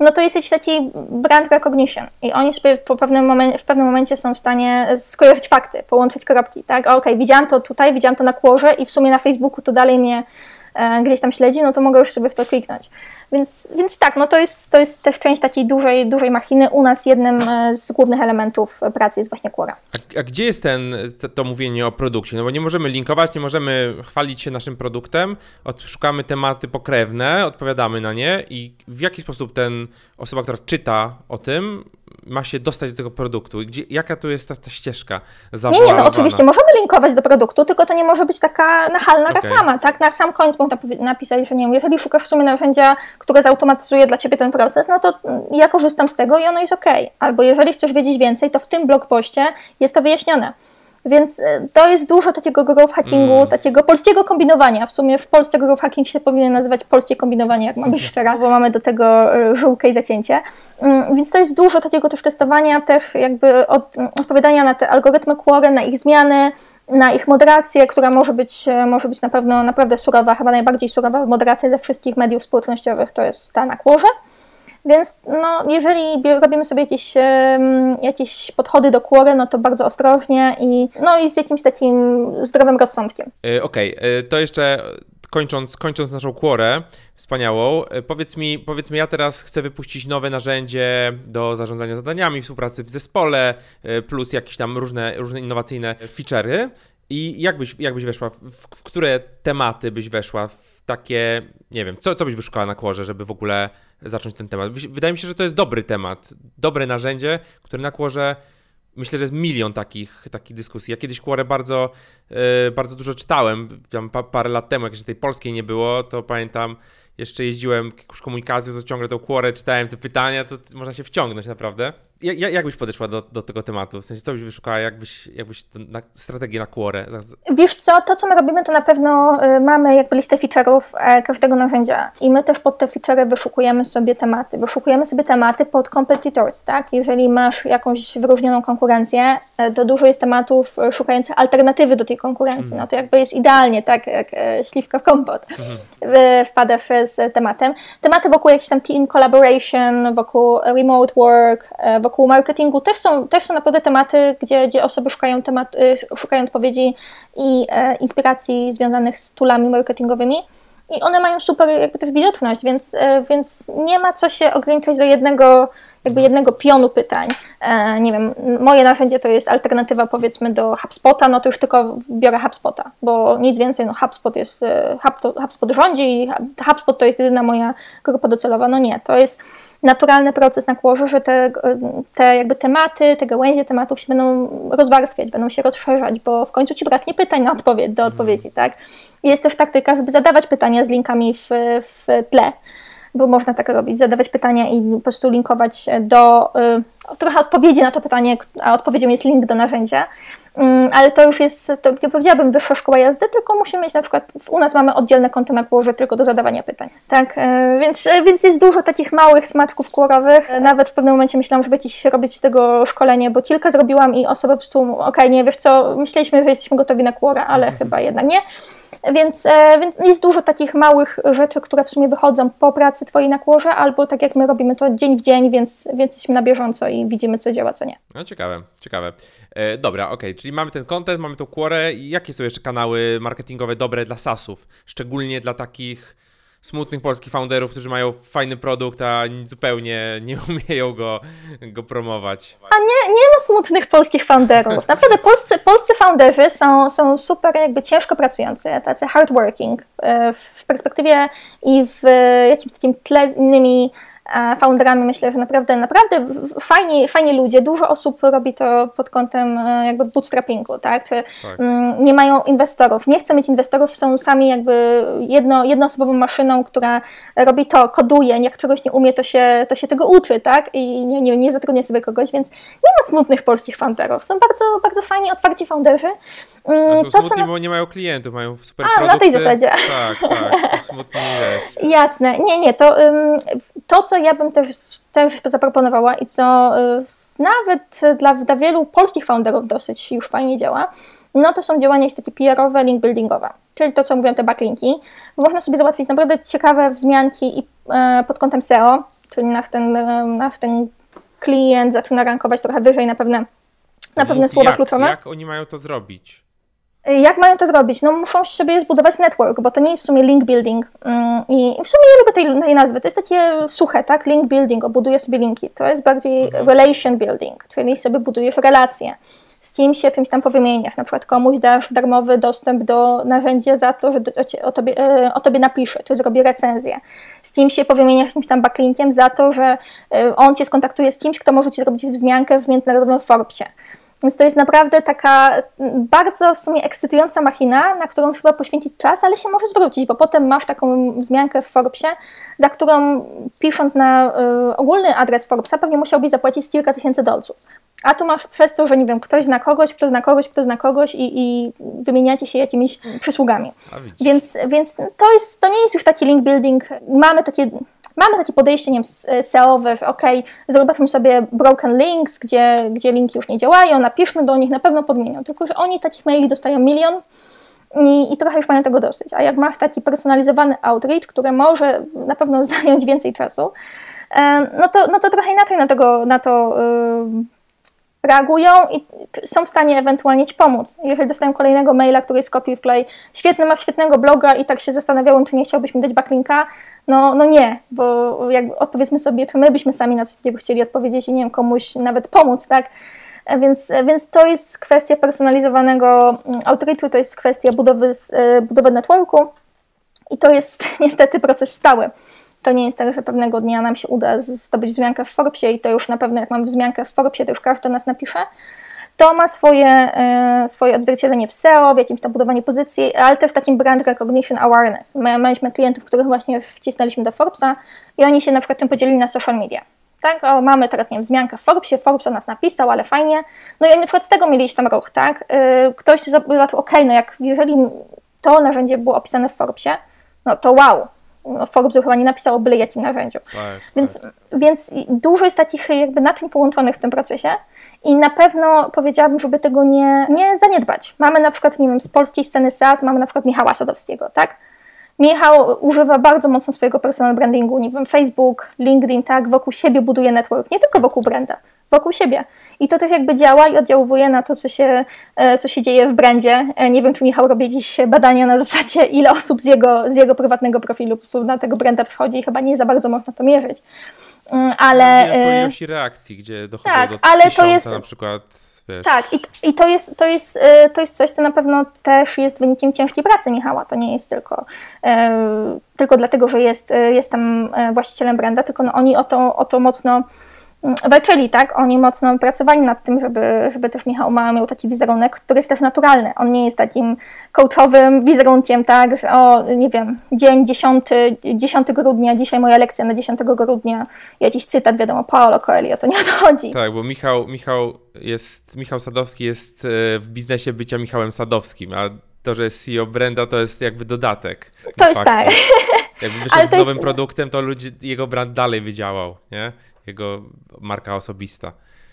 no to jest jakiś taki brand recognition i oni sobie po pewnym w pewnym momencie są w stanie skojarzyć fakty, połączyć kropki, tak, okej, okay, widziałam to tutaj, widziałam to na Quorze i w sumie na Facebooku to dalej mnie gdzieś tam śledzi, no to mogę już sobie w to kliknąć. Więc, więc tak, no to jest, to jest też część takiej dużej, dużej machiny. U nas jednym e, z głównych elementów pracy jest właśnie Quora. A, a gdzie jest ten, to, to, mówienie o produkcie? No bo nie możemy linkować, nie możemy chwalić się naszym produktem, szukamy tematy pokrewne, odpowiadamy na nie i w jaki sposób ten osoba, która czyta o tym, ma się dostać do tego produktu? Gdzie, jaka tu jest ta, ta ścieżka Nie, nie, no oczywiście możemy linkować do produktu, tylko to nie może być taka nachalna okay. reklama, tak? Na sam koniec można napisać, że nie wiem, jeżeli szukasz w sumie narzędzia, które zautomatyzuje dla Ciebie ten proces, no to ja korzystam z tego i ono jest ok. Albo jeżeli chcesz wiedzieć więcej, to w tym blogpoście jest to wyjaśnione. Więc e, to jest dużo takiego growth hackingu, mm. takiego polskiego kombinowania. W sumie w Polsce growth hacking się powinien nazywać polskie kombinowanie, jak mam być szczera, bo mamy do tego e, żółkę i zacięcie. Mm, więc to jest dużo takiego też testowania, też jakby od, odpowiadania na te algorytmy Quora, na ich zmiany, na ich moderację, która może być, e, może być na pewno naprawdę surowa, chyba najbardziej surowa moderacja ze wszystkich mediów społecznościowych to jest ta na Quorze. Więc no, jeżeli robimy sobie jakieś, jakieś podchody do kłory, no to bardzo ostrożnie i, no, i z jakimś takim zdrowym rozsądkiem. E, okej, okay. E, to jeszcze kończąc, kończąc naszą kłorę wspaniałą, e, powiedz mi, powiedz mi, ja teraz chcę wypuścić nowe narzędzie do zarządzania zadaniami, współpracy w zespole, plus jakieś tam różne, różne innowacyjne feature'y. I jak byś, jak byś weszła, w, w, które tematy byś weszła w takie, nie wiem, co, co byś wyszukała na kłorze, żeby w ogóle zacząć ten temat? Wydaje mi się, że to jest dobry temat, dobre narzędzie, które na kłorze myślę, że jest milion takich, takich dyskusji. Ja kiedyś kłorę bardzo, yy, bardzo dużo czytałem, tam pa, parę lat temu, jak jeszcze tej polskiej nie było, to pamiętam, jeszcze jeździłem jakąś komunikacją, to ciągle tą kłorę czytałem te pytania, to można się wciągnąć naprawdę jak, jak byś podeszła do, do tego tematu? W sensie, co byś wyszukała, jakbyś, jakbyś na, strategię na quorę? Wiesz co, to co my robimy, to na pewno y, mamy jakby listę feature'ów e, każdego narzędzia i my też pod te feature'y wyszukujemy sobie tematy. Wyszukujemy sobie tematy pod competitors, tak? Jeżeli masz jakąś wyróżnioną konkurencję, e, to dużo jest tematów e, szukających alternatywy do tej konkurencji. Mm. No to jakby jest idealnie, tak? Jak śliwka w kompot mm. wpadasz z tematem. Tematy wokół jakiś tam team collaboration, wokół remote work, wokół marketingu też są, też są naprawdę tematy, gdzie, gdzie osoby szukają, temat, y, szukają odpowiedzi i e, inspiracji związanych z toolami marketingowymi. I one mają super jakby też widoczność, więc, e, więc nie ma co się ograniczać do jednego, jakby jednego pionu pytań. E, nie wiem, moje narzędzie to jest alternatywa powiedzmy do HubSpota, no to już tylko biorę HubSpota, bo nic więcej, no HubSpot jest, e, HubSpot rządzi i HubSpot to jest jedyna moja grupa docelowa. No nie, to jest naturalny proces na kłożu, że te, te jakby tematy, te gałęzie tematów się będą rozwarstwiać, będą się rozszerzać, bo w końcu Ci braknie pytań na odpowiedź, do odpowiedzi, tak? Jest też taktyka, żeby zadawać pytania z linkami w, w tle, bo można tak robić, zadawać pytania i po prostu linkować do y, trochę odpowiedzi na to pytanie, a odpowiedzią jest link do narzędzia. Mm, ale to już jest, to nie powiedziałabym wyższa szkoła jazdy, tylko musimy mieć na przykład, u nas mamy oddzielne konto na kłorze tylko do zadawania pytań. Tak, e, więc, e, więc jest dużo takich małych smaczków kłorowych. E, nawet w pewnym momencie myślałam, żeby dziś robić tego szkolenie, bo kilka zrobiłam i osoby po prostu, okej, okay, nie wiesz co, myśleliśmy, że jesteśmy gotowi na kłora, ale mhm. chyba jednak nie. Więc, więc jest dużo takich małych rzeczy, które w sumie wychodzą po pracy Twojej na kłorze, albo tak jak my robimy to dzień w dzień, więc, więc jesteśmy na bieżąco i widzimy, co działa, co nie. No ciekawe, ciekawe. E, dobra, okej, okay, czyli mamy ten content, mamy tą quorę jakie są jeszcze kanały marketingowe dobre dla SaaSów? Szczególnie dla takich smutnych polskich founderów, którzy mają fajny produkt, a zupełnie nie [laughs] umieją go, go promować. A nie, nie ma smutnych polskich founderów. Naprawdę polscy, polscy founderzy są, są super jakby ciężko pracujący, tacy hardworking e, w perspektywie i w jakimś takim tle z innymi founderami. Myślę, że naprawdę, naprawdę fajni, fajni ludzie. Dużo osób robi to pod kątem e, jakby bootstrappingu, tak? Tak. Mm, nie mają inwestorów, nie chcą mieć inwestorów, są sami jakby jedno, jednoosobową maszyną, która robi to, koduje, jak czegoś nie umie, to się, to się tego uczy, tak? I nie, nie, nie zatrudnia sobie kogoś, więc nie ma smutnych polskich founderów. Są bardzo, bardzo fajni, otwarci founderzy. Mm, są to, smutni, na... bo nie mają klientów, mają super A, produkty. na tej zasadzie. Tak, tak, są smutni. [laughs] Jasne, nie, nie, to, to co ja bym też, też zaproponowała i co y, nawet dla, dla wielu polskich founderów dosyć już fajnie działa, no to są działania takie PR-owe, link buildingowe, czyli to, co mówiłem, te backlinki. Można sobie załatwić naprawdę ciekawe wzmianki i e, pod kątem SEO, czyli nasz ten, e, nasz ten klient zaczyna rankować trochę wyżej na pewne, na pewne słowa jak, kluczowe. Jak oni mają to zrobić? Jak mają to zrobić? No muszą sobie zbudować network, bo to nie jest w sumie link building. Mm, I w sumie nie lubię tej, tej nazwy. To jest takie suche, tak? Link building, buduję sobie linki. To jest bardziej mhm. relation building, czyli sobie budujesz relacje. Z kim się czymś tam powymieniasz. Na przykład komuś dasz darmowy dostęp do narzędzia za to, że o, tobie, e, o tobie napisze, czy zrobi recenzję. Z kim się powymieniasz jakimś tam backlinkiem za to, że e, on cię skontaktuje z kimś, kto może ci zrobić wzmiankę w międzynarodowym Forbesie. Więc to jest naprawdę taka bardzo w sumie ekscytująca machina, na którą trzeba poświęcić czas, ale się może zwrócić, bo potem masz taką wzmiankę w Forbesie, za którą pisząc na y, ogólny adres Forbesa pewnie musiałbyś zapłacić kilka tysięcy dolców. A tu masz przez to, że nie wiem, ktoś zna kogoś, kto zna kogoś, kto zna kogoś i, i wymieniacie się jakimiś przysługami. Więc, więc to, jest, to nie jest już taki link building. Mamy takie mamy takie podejście, nie wiem, SEO-owe, że ok, zobaczmy sobie broken links, gdzie, gdzie linki już nie działają, napiszmy do nich, na pewno podmienią. Tylko, że oni takich maili dostają milion i, i trochę już mają tego dosyć. A jak masz taki personalizowany outreach, który może na pewno [laughs] zająć więcej czasu, e, no to, no to trochę inaczej na, tego, na to yy, reagują i są w stanie ewentualnie Ci pomóc. Jeżeli dostają kolejnego maila, który jest kopiuj wklej, świetny, masz świetnego bloga i tak się zastanawiałem, czy nie chciałbyś mi dać backlinka, no, no nie, bo jak odpowiedzmy sobie, czy my byśmy sami na coś takiego chcieli odpowiedzieć i nie wiem, komuś nawet pomóc, tak? Więc, więc to jest kwestia personalizowanego mm, outreachu, to jest kwestia budowy, e, budowy networku i to jest [laughs] niestety proces stały. To nie jest tak, że pewnego dnia nam się uda zdobyć wzmiankę w Forbesie i to już na pewno jak mam wzmiankę w Forbesie, to już każdy nas napisze. To ma swoje, e, swoje odzwierciedlenie w SEO, w jakimś tam budowaniu pozycji, ale też w takim brand recognition awareness. My mieliśmy klientów, których właśnie wcisnęliśmy do Forbesa i oni się na przykład tym podzielili na social media. Tak, o, mamy teraz, nie wiem, wzmiankę w Forbesie, Forbes o nas napisał, ale fajnie. No i oni na przykład z tego mieli tam ruch, tak? E, ktoś zobaczył, ok, no jak jeżeli to narzędzie było opisane w Forbesie, no to wow, Forbes chyba nie napisał o byle jakim narzędziu. Tak, więc, tak. więc dużo jest takich jakby naczyń połączonych w tym procesie i na pewno powiedziałabym, żeby tego nie, nie zaniedbać. Mamy na przykład, nie wiem, z polskiej sceny SaaS, mamy na przykład Michała Sadowskiego, tak? Michał używa bardzo mocno swojego personal brandingu, nie wiem, Facebook, LinkedIn, tak, wokół siebie buduje network, nie tylko wokół branda, wokół siebie. I to też jakby działa i oddziałuje na to, co się, e, co się dzieje w brandzie. E, nie wiem, czy Michał robi jakieś badania na zasadzie, ile osób z jego, z jego prywatnego profilu na tego branda przychodzi i chyba nie za bardzo można to mierzyć. Mm, ale... Po e, ilości reakcji, gdzie dochodzą tak, do ale to jest, na przykład... Wiesz. Tak, i, i to, jest, to, jest, to jest coś, co na pewno też jest wynikiem ciężkiej pracy Michała. To nie jest tylko, e, tylko dlatego, że jest, jest tam właścicielem branda, tylko no, oni o to, o to mocno walczyli, tak? Oni mocno pracowali nad tym, żeby, żeby też Michał Mała miał taki wizerunek, który jest też naturalny. On nie jest takim coachowym wizerunkiem, tak? Że, o, nie wiem, dzień 10, 10 grudnia, dzisiaj moja lekcja na 10 grudnia, jakiś cytat, wiadomo, Paolo Coelho, to nie odchodzi. Tak, bo Michał, Michał jest, Michał Sadowski jest e, w biznesie bycia Michałem Sadowskim, a to, że jest CEO Brenda, to jest jakby dodatek. To jest tak. Jakby wyszedł [laughs] z nowym jest... produktem, to ludzie, jego brand dalej wydziałał, nie? Jego marka osobista.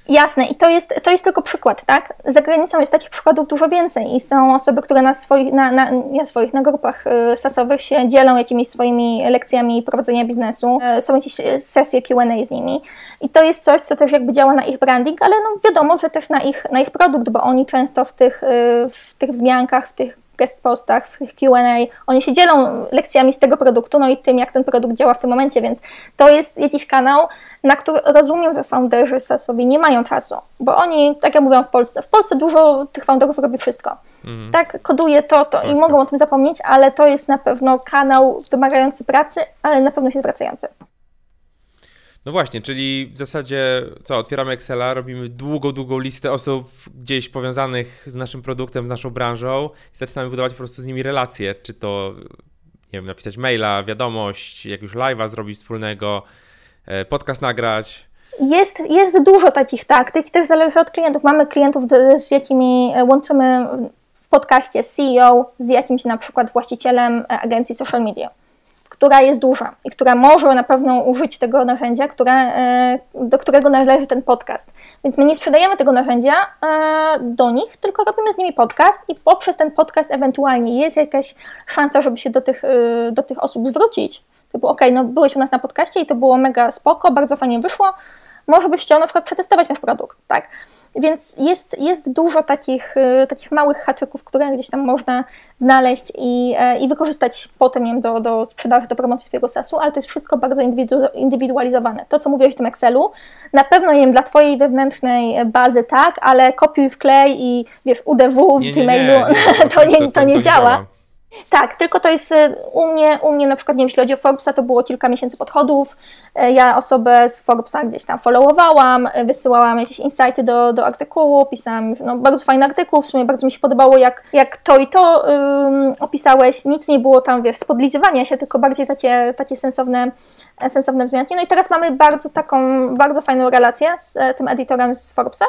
Jasne, i to jest, to jest tylko przykład, tak? Za granicą jest takich przykładów dużo więcej i są osoby, które na swoich, na, na, nie swoich, na grupach y, sasowych się dzielą jakimiś swoimi lekcjami prowadzenia biznesu, y, są jakieś sesje Q&A z nimi i to jest coś, co też jakby działa na ich branding, ale no wiadomo, że też na ich, na ich produkt, bo oni często w tych, y, w tych wzmiankach, w tych guest postach, w Q&A, oni się dzielą lekcjami z tego produktu, no i tym, jak ten produkt działa w tym momencie, więc to jest jakiś kanał, na który rozumiem, że founderzy sobie nie mają czasu, bo oni, tak jak mówią w Polsce, w Polsce dużo tych founderów robi wszystko. Mhm. Tak, koduje to, to i mogą o tym zapomnieć, ale to jest na pewno kanał wymagający pracy, ale na pewno się zwracający. No właśnie, czyli w zasadzie co, otwieramy Excela, robimy długą, długą listę osób gdzieś powiązanych z naszym produktem, z naszą branżą i zaczynamy budować po prostu z nimi relacje, czy to, nie wiem, napisać maila, wiadomość, jakiegoś live'a zrobić wspólnego, e, podcast nagrać. Jest, jest dużo takich taktyk też zależy od klientów. Mamy klientów, z jakimi e, łączymy w podcaście CEO, z jakimś na przykład właścicielem e, agencji social media która jest duża i która może na pewno użyć tego narzędzia, które, e, do którego należy ten podcast. Więc my nie sprzedajemy tego narzędzia e, do nich, tylko robimy z nimi podcast i poprzez ten podcast ewentualnie jest jakaś szansa, żeby się do tych, e, do tych osób zwrócić. Typu, ok, no byłeś u nas na podcaście i to było mega spoko, bardzo fajnie wyszło, może byś chciał na przykład przetestować nasz produkt, tak? Więc jest, jest dużo takich, y, takich małych haczyków, które gdzieś tam można znaleźć i, e, i wykorzystać potem wiem, do, do sprzedaży, do promocji swojego sasu, ale to jest wszystko bardzo indywidualizowane. To, co mówiłeś w tym Excelu, na pewno nie wiem, dla Twojej wewnętrznej bazy tak, ale kopiuj wklej i wiesz, UDW w nie, Gmailu, nie, nie, [laughs] to, nie, to, to nie działa. działa. Tak, tylko to jest y, u mnie, u mnie na przykład, nie wiem, jeśli chodzi o Forbesa, to było kilka miesięcy podchodów. E, ja osobę z Forbesa gdzieś tam followowałam, e, wysyłałam jakieś insighty do, do artykułu, pisałam no, bardzo fajny artykuł, w sumie bardzo mi się podobało, jak, jak to i to opisałeś. Nic nie było tam, wiesz, spodlizywania się, tylko bardziej takie, takie sensowne, e, sensowne wzmianki. No i teraz mamy bardzo taką, bardzo fajną relację z tym editorem z Forbesa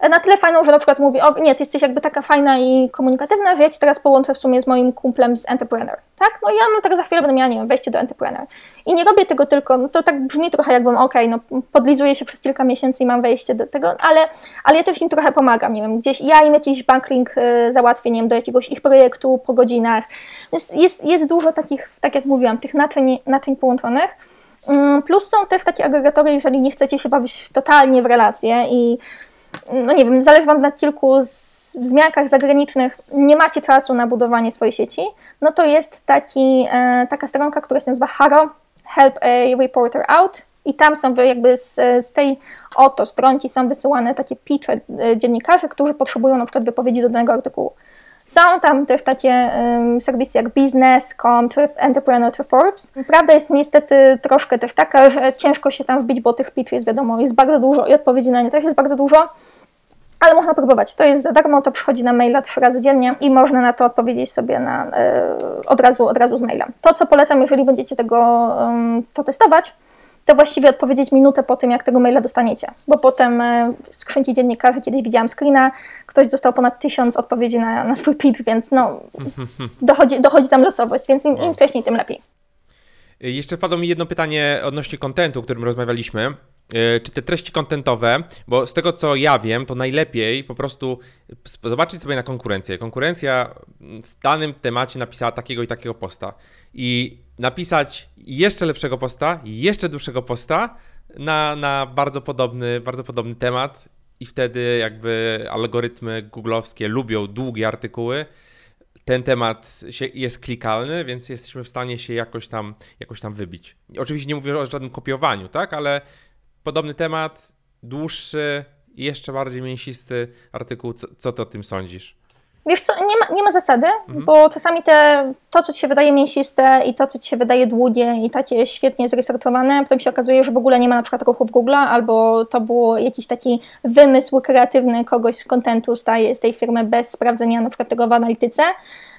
na tyle fajną, że na przykład mówi, o nie, ty jesteś jakby taka fajna i komunikatywna, że ja ci teraz połączę w sumie z moim kumplem z Entrepreneur, tak? No ja no teraz za chwilę będę miała, nie wiem, wejście do Entrepreneur. I nie robię tego tylko, no to tak brzmi trochę jakbym, okej, okay, no podlizuję się przez kilka miesięcy i mam wejście do tego, ale, ale ja też im trochę pomagam, nie wiem, gdzieś ja im jakiś backlink y, załatwię, nie wiem, do jakiegoś ich projektu po godzinach. Więc jest, jest dużo takich, tak jak mówiłam, tych naczyń, naczyń połączonych. Mm, plus są też takie agregatory, jeżeli nie chcecie się bawić totalnie w relacje i no nie wiem, zależy Wam na kilku wzmiankach zagranicznych, nie macie czasu na budowanie swojej sieci, no to jest taki, e, taka stronka, która się nazywa Haro, Help a Reporter Out. I tam są jakby z, z tej oto stronki są wysyłane takie pitche e, dziennikarzy, którzy potrzebują na przykład wypowiedzi do danego artykułu. Są tam też takie um, serwisy jak Business.com czy Entrepreneur czy Forbes. Prawda jest niestety troszkę też taka, że ciężko się tam wbić, bo tych pitch jest wiadomo, jest bardzo dużo i odpowiedzi na nie też jest bardzo dużo. Ale można próbować. To jest za darmo, to przychodzi na maila trzy razy dziennie i można na to odpowiedzieć sobie na, yy, od, razu, od razu z maila. To, co polecam, jeżeli będziecie tego to testować, to właściwie odpowiedzieć minutę po tym, jak tego maila dostaniecie. Bo potem e, w skrzynki dziennikarzy kiedyś widziałam screena, ktoś dostał ponad tysiąc odpowiedzi na, na swój pitch, więc no, [laughs] dochodzi, dochodzi tam losowość, więc im, im wcześniej, tym lepiej. Jeszcze wpadło mi jedno pytanie odnośnie kontentu, o którym rozmawialiśmy. E, czy te treści kontentowe, bo z tego co ja wiem, to najlepiej po prostu zobaczyć sobie na konkurencję. Konkurencja w danym temacie napisała takiego i takiego posta. I napisać jeszcze lepszego posta, jeszcze dłuższego posta na, na bardzo, podobny, bardzo podobny temat i wtedy jakby algorytmy googlowskie lubią długie artykuły. Ten temat się, jest klikalny, więc jesteśmy w stanie się jakoś tam, jakoś tam wybić. Oczywiście nie mówię o żadnym kopiowaniu, tak, ale podobny temat, dłuższy, jeszcze bardziej mięsisty artykuł. Co, co ty o tym sądzisz? Wiesz co, nie ma, nie ma zasady, mhm. bo czasami te, to, co ci się wydaje mięsiste i to, co ci się wydaje długie i takie świetnie zresortowane, potem się okazuje, że w ogóle nie ma na przykład ruchu w Google, albo to był jakiś taki wymysł kreatywny kogoś z kontentu z tej firmy bez sprawdzenia na przykład tego w analityce.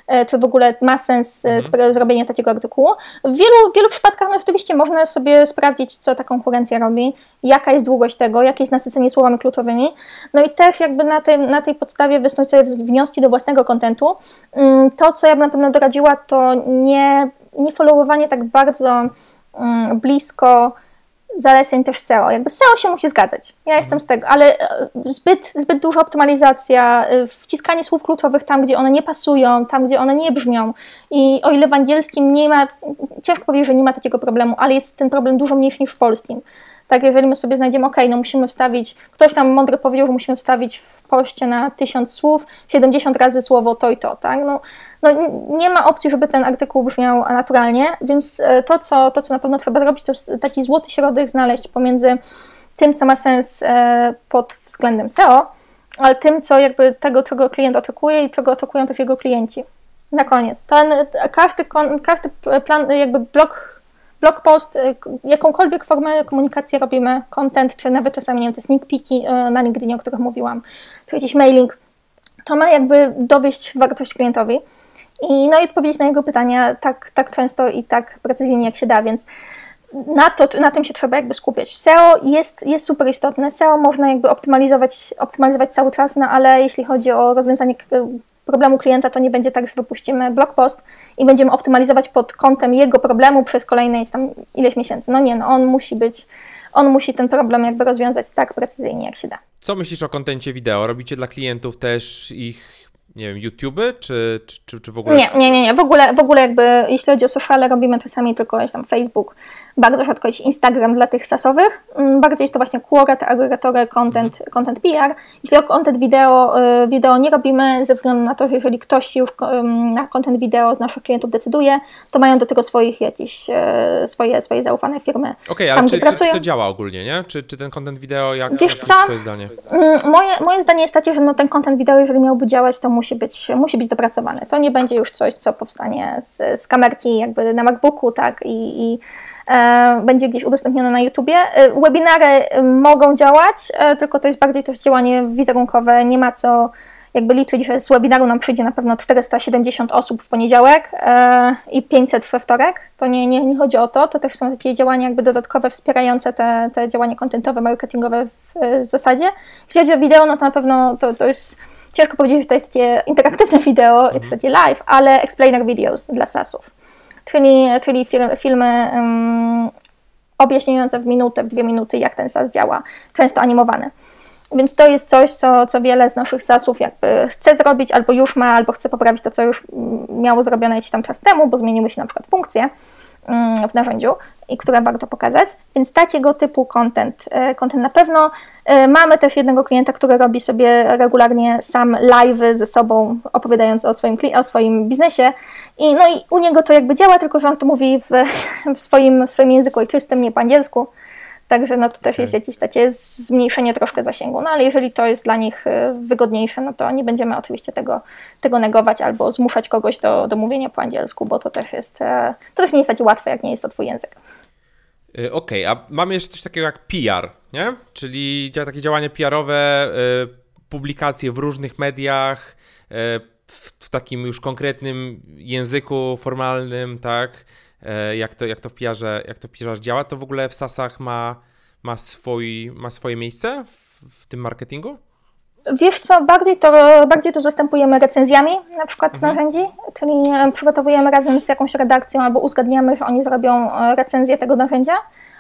E, czy w ogóle ma sens e, mhm. zrobienie takiego artykułu. W wielu, wielu przypadkach no, oczywiście można sobie sprawdzić, co ta konkurencja robi, jaka jest długość tego, jakie jest nasycenie słowami kluczowymi, no i też jakby na tej, na tej podstawie wysnuć sobie wnioski do własnego kontentu. Mm, to, co ja bym na pewno doradziła, to nie, nie followowanie tak bardzo mm, blisko zaleceń też SEO. Jakby SEO się musi zgadzać. Ja jestem z tego, ale e, zbyt, zbyt duża optymalizacja, e, wciskanie słów kluczowych tam, gdzie one nie pasują, tam, gdzie one nie brzmią. I o ile w angielskim nie ma, ciężko powiedzieć, że nie ma takiego problemu, ale jest ten problem dużo mniejszy niż w polskim. Tak, jeżeli my sobie znajdziemy, ok, no musimy wstawić, ktoś tam mądry powiedział, że musimy wstawić w poście na tysiąc słów 70 razy słowo to i to, tak? No, no nie ma opcji, żeby ten artykuł brzmiał naturalnie, więc e, to co, to, co na pewno trzeba zrobić, to taki złoty środek znaleźć pomiędzy tym, co ma sens e, pod względem SEO, ale tym, co jakby tego, czego klient oczekuje i czego oczekują też jego klienci. Na koniec. Ten, każdy, każdy plan, jakby blok blog post, y, jakąkolwiek formę komunikacji robimy, content, czy nawet czasami, nie wiem, te sneak peeki y, na LinkedInie, o których mówiłam, czy jakiś mailing, to ma jakby dowieść wartość klientowi i, no i odpowiedzieć na jego pytania tak, tak często i tak precyzyjnie, jak się da, więc na, to, na tym się trzeba jakby skupiać. SEO jest, jest super istotne. SEO można jakby optymalizować, optymalizować cały czas, no ale jeśli chodzi o rozwiązanie problemu klienta, to nie będzie tak, że wypuścimy blog post i będziemy optymalizować pod kątem jego problemu przez kolejne tam ileś miesięcy. No nie, no on musi być, on musi ten problem jakby rozwiązać tak precyzyjnie, jak się da. Co myślisz o kontencie wideo? Robicie dla klientów też ich nie wiem, YouTube, czy, czy, czy w ogóle? Nie, nie, nie, nie. W ogóle, w ogóle jakby, jeśli chodzi o sociale, robimy czasami tylko jest tam Facebook, bardzo rzadko jest Instagram dla tych sasowych. Mm, bardziej jest to właśnie Quora, te agregatory content, mhm. content PR. Jeśli o content wideo, y, wideo nie robimy, ze względu na to, że jeżeli ktoś już na content wideo z naszych klientów decyduje, to mają do tego swoich jakieś, e, swoje, swoje zaufane firmy. Okej, okay, ale tam, czy, czy, czy, to działa ogólnie, nie? Czy, czy ten content wideo, jak Wiesz co? twoje zdanie? Mm, moje, moje zdanie jest takie, że no, ten content wideo, jeżeli miałby działać, to musi być, musi być dopracowany. To nie będzie już coś, co powstanie z, z kamerki jakby na MacBooku, tak, i, i będzie gdzieś udostępnione na YouTubie. E, webinary e, mogą działać, tylko to jest bardziej też działanie wizerunkowe. Nie ma co jakby liczyć, że z webinaru nam przyjdzie na pewno 470 osób w poniedziałek i 500 we wtorek. To nie, nie, nie chodzi o to, to też są takie działania jakby dodatkowe, wspierające te, te działania kontentowe, marketingowe w, w zasadzie. Jeśli chodzi o wideo, no to na pewno to, to jest ciężko powiedzieć, że to jest takie interaktywne [laughs] wideo, mhm. jest takie live, ale explainer videos dla SASów czyli, czyli filmy um, objaśniające w minutę, w dwie minuty, jak ten SAS działa, często animowane. Więc to jest coś, co, co wiele z naszych SASów jakby chce zrobić, albo już ma, albo chce poprawić to, co już miało zrobione jakiś tam czas temu, bo zmieniły się na przykład funkcje. Mm, w narzędziu i które warto pokazać. Więc takiego typu content, e, content na pewno. E, mamy też jednego klienta, który robi sobie regularnie sam live ze sobą, opowiadając o swoim, o swoim biznesie. I, no i u niego to jakby działa, tylko że on to mówi w, [laughs] w, swoim, w swoim języku ojczystym, nie po angielsku. Także no to też jest jakieś takie zmniejszenie troszkę zasięgu. No ale jeżeli to jest dla nich y, wygodniejsze, no to nie będziemy oczywiście tego, tego negować albo zmuszać kogoś do, do mówienia po angielsku, bo to też jest, e, to też nie jest takie łatwe, jak nie jest to twój język. Y, okej, okay, a mamy jeszcze coś takiego jak PR, nie? Czyli takie działanie PR-owe, publikacje w różnych mediach, w, w takim już konkretnym języku formalnym, tak? E, jak to, jak to w PR jak to w PR działa, to w ogóle w SASach ma, ma, swój, ma swoje miejsce w, w tym marketingu? Wiesz co, bardziej to, bardziej to zastępujemy recenzjami na przykład mhm. narzędzi, czyli przygotowujemy razem z jakąś redakcją albo uzgadniamy, że oni zrobią e, recenzję tego narzędzia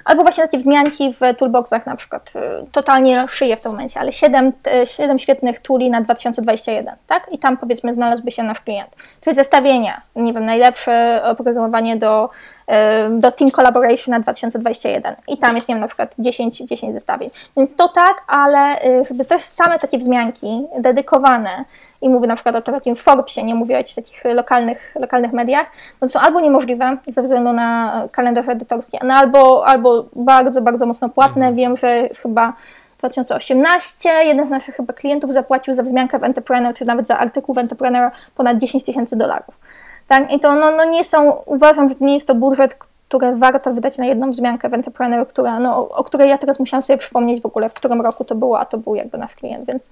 Albo właśnie takie wzmianki w toolboxach na przykład. Y, totalnie szyję w tym momencie, ale 7, 7 świetnych tooli na 2021, tak? I tam powiedzmy znalazłby się nasz klient. Czyli zestawienia, nie wiem, najlepsze oprogramowanie do, y, do Team Collaboration na 2021. I tam jest, nie wiem, na przykład 10, 10 zestawień. Więc to tak, ale y, też same takie wzmianki dedykowane i mówię na przykład o takim Forbesie, nie mówię o takich lokalnych, lokalnych mediach, no to są albo niemożliwe ze względu na kalendarz edytorski, no albo, albo bardzo, bardzo mocno płatne. Mhm. Wiem, że chyba 2018 jeden z naszych chyba klientów zapłacił za wzmiankę w Entrepreneur, czy nawet za artykuł w Entrepreneur ponad 10 tysięcy dolarów. Tak? I to no, no nie są, uważam, że nie jest to budżet, które warto wydać na jedną wzmiankę w Entrepreneur, która, no, o której ja teraz musiałam sobie przypomnieć w ogóle, w którym roku to było, a to był jakby nasz klient, więc,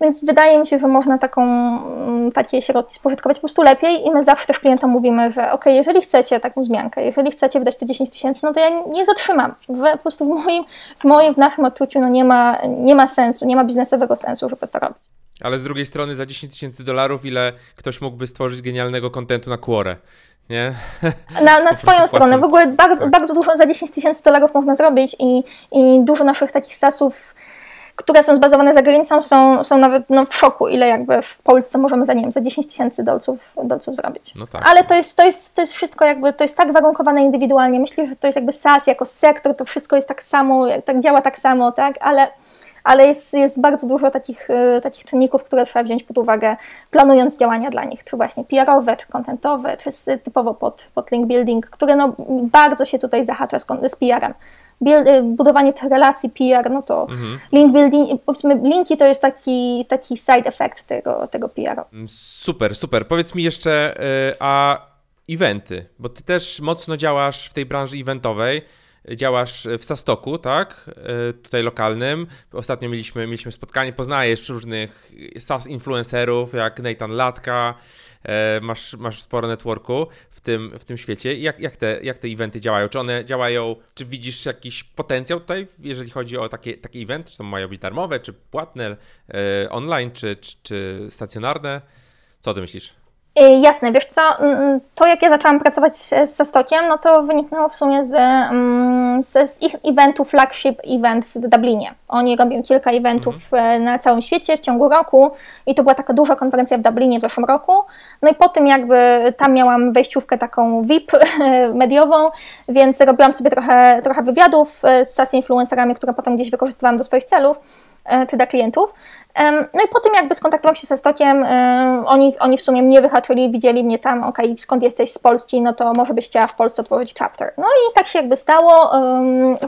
więc wydaje mi się, że można taką, mm, takie środki spożytkować po prostu lepiej i my zawsze też klientom mówimy, że ok, jeżeli chcecie taką wzmiankę, jeżeli chcecie wydać te 10 tysięcy, no to ja nie zatrzymam. W, po prostu w moim, w moim, w naszym odczuciu no nie, ma, nie ma sensu, nie ma biznesowego sensu, żeby to robić. Ale z drugiej strony za 10 tysięcy dolarów ile ktoś mógłby stworzyć genialnego kontentu na Quorę? nie? Na, na [laughs] swoją stronę. W ogóle bardzo, tak. bardzo dużo za 10 tysięcy dolarów można zrobić i, i dużo naszych takich sasów, które są zbazowane za granicą, są, są nawet no, w szoku, ile jakby w Polsce możemy za, nie wiem, za 10 tysięcy dolców, dolców zrobić. No tak. Ale to jest, to, jest, to jest wszystko jakby, to jest tak warunkowane indywidualnie. Myślę, że to jest jakby SAS jako sektor, to wszystko jest tak samo, tak działa tak samo, tak? Ale ale jest, jest bardzo dużo takich, e, takich czynników, które trzeba wziąć pod uwagę, planując działania dla nich, czy właśnie PR-owe, czy kontentowe, czy typowo pod, pod link building, które no, bardzo się tutaj zahacza z, z PR-em budowanie tych relacji PR, no to mhm. link building, powiedzmy linki to jest taki, taki side effect tego, tego PR-u. Super, super. Powiedz mi jeszcze, e, a eventy, bo ty też mocno działasz w tej branży eventowej działasz w Sastoku, tak? E, tutaj lokalnym. Ostatnio mieliśmy, mieliśmy spotkanie, poznajesz różnych SaaS influencerów, jak Nathan Latka, masz, masz sporo networku w tym, w tym świecie. Jak, jak, te, jak te eventy działają? Czy one działają, czy widzisz jakiś potencjał tutaj, jeżeli chodzi o takie, takie eventy? Czy to mają być darmowe, czy płatne, e, online, czy, czy, czy stacjonarne? Co ty myślisz? Y, jasne, wiesz co, mm, mm, to jak ja zaczęłam pracować z Sastokiem, no to wyniknęło w sumie z, mm, z, z ich eventu, flagship event w Dublinie. Oni robią kilka eventów mhm. na całym świecie w ciągu roku i to była taka duża konferencja w Dublinie w zeszłym roku. No i po tym jakby tam miałam wejściówkę taką VIP [laughs] mediową, więc robiłam sobie trochę, trochę wywiadów e, z SAS influencerami, które potem gdzieś wykorzystywałam do swoich celów e, czy dla klientów. No i po tym jakby skontaktowałam się ze Stokiem, oni, oni w sumie mnie wyhaczyli, widzieli mnie tam, ok, skąd jesteś z Polski, no to może byś chciała w Polsce otworzyć chapter. No i tak się jakby stało.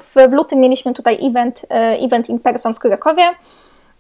W, w lutym mieliśmy tutaj event, e, event in person w Krakowie.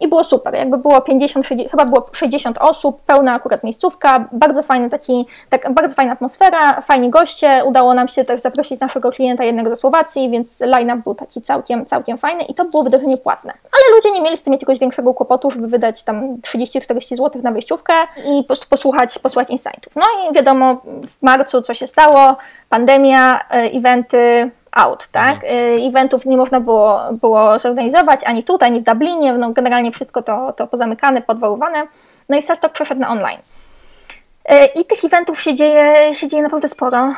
I było super, jakby było 50, 60, chyba było 60 osób, pełna akurat miejscówka, bardzo fajny taki, tak, bardzo fajna atmosfera, fajni goście, udało nam się też zaprosić naszego klienta jednego ze Słowacji, więc line-up był taki całkiem, całkiem fajny i to było wydarzenie płatne. Ale ludzie nie mieli z tym jakiegoś większego kłopotu, żeby wydać tam 30-40 zł na wejściówkę i po prostu posłuchać, posłuchać insightów. No i wiadomo, w marcu co się stało, pandemia, e, eventy, out, tak? Mhm. Eventów nie można było, było zorganizować ani tutaj, ani w Dublinie, no generalnie wszystko to, to pozamykane, podwoływane. No i Sastok przeszedł na online. Y, I tych eventów się dzieje, się dzieje naprawdę sporo,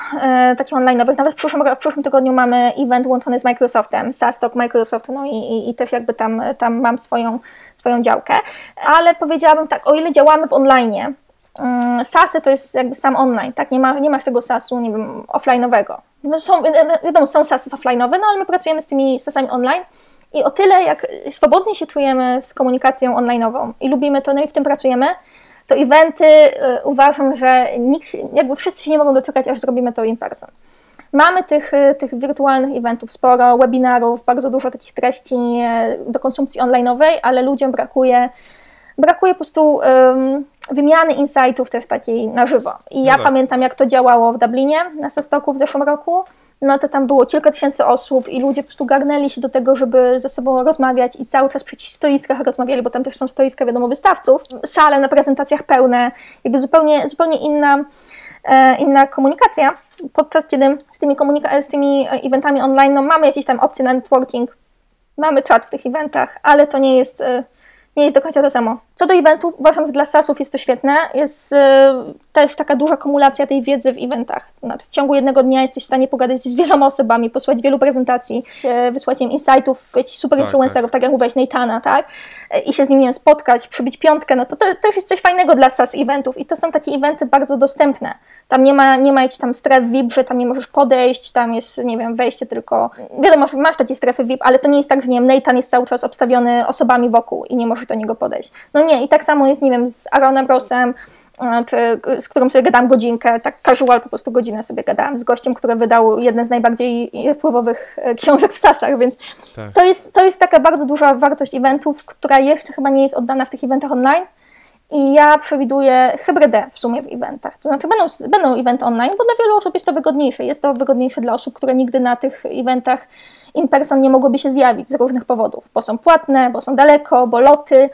y, takich online'owych. Nawet w przyszłym, w przyszłym tygodniu mamy event łączony z Microsoftem, SaaStock Microsoft, no i, i, i, też jakby tam, tam mam swoją, swoją działkę. Ale powiedziałabym tak, o ile działamy w online, mm, SaaSy to jest jakby sam online, tak? Nie, ma, nie masz tego SaaSu, nie wiem, offline'owego. No są, wiadomo, są SaaSy offline'owe, no ale my pracujemy z tymi SaaSami online i o tyle jak swobodnie się czujemy z komunikacją online'ową i lubimy to, no i w tym pracujemy, to eventy y, uważam, że nikt, jakby wszyscy się nie mogą doczekać, aż zrobimy to in person. Mamy tych, y, tych wirtualnych eventów sporo, webinarów, bardzo dużo takich treści y, do konsumpcji online'owej, ale ludziom brakuje, brakuje po prostu wymiany insightów też takiej na żywo. I ja no tak. pamiętam, jak to działało w Dublinie na Sestoku w zeszłym roku. No to tam było kilka tysięcy osób i ludzie po prostu garnęli się do tego, żeby ze sobą rozmawiać i cały czas przy stoiskach rozmawiali, bo tam też są stoiska, wiadomo, wystawców, sale na prezentacjach pełne, jakby zupełnie, zupełnie inna, e, inna komunikacja. Podczas kiedy z tymi, komunika- z tymi eventami online no, mamy jakieś tam opcje na networking, mamy czat w tych eventach, ale to nie jest e, nie jest do końca to samo. Co do eventów, uważam, że dla SASów jest to świetne. Jest y, też taka duża kumulacja tej wiedzy w eventach. W ciągu jednego dnia jesteś w stanie pogadać z wieloma osobami, posłać wielu prezentacji, wysłać im insightów, jakichś super tak, influencerów, tak. tak jak mówiłeś, Neitana, tak? I się z nim nie wiem, spotkać, przybić piątkę, no to, to, już jest coś fajnego dla SAS eventów i to są takie eventy bardzo dostępne. Tam nie ma, nie ma jakichś tam stref VIP, że tam nie możesz podejść, tam jest, nie wiem, wejście tylko... Wiadomo, masz takie strefy VIP, ale to nie jest tak, że nie wiem, Nathan jest cały czas obstawiony osobami wokół i nie możesz do niego podejść. No nie, i tak samo jest, nie wiem, z Aaronem Rossem, e, czy, z którym sobie gadałam godzinkę, tak casual po prostu godzinę sobie gadałam z gościem, który wydał jeden z najbardziej wpływowych e, książek w Sasach, więc tak. to, jest, to jest taka bardzo duża wartość eventów, która jeszcze chyba nie jest oddana w tych eventach online, i ja przewiduję hybrydę w sumie w eventach. To znaczy będą, będą eventy online, bo dla wielu osób jest to wygodniejsze. Jest to wygodniejsze dla osób, które nigdy na tych eventach in person nie mogłyby się zjawić z różnych powodów, bo są płatne, bo są daleko, bo loty,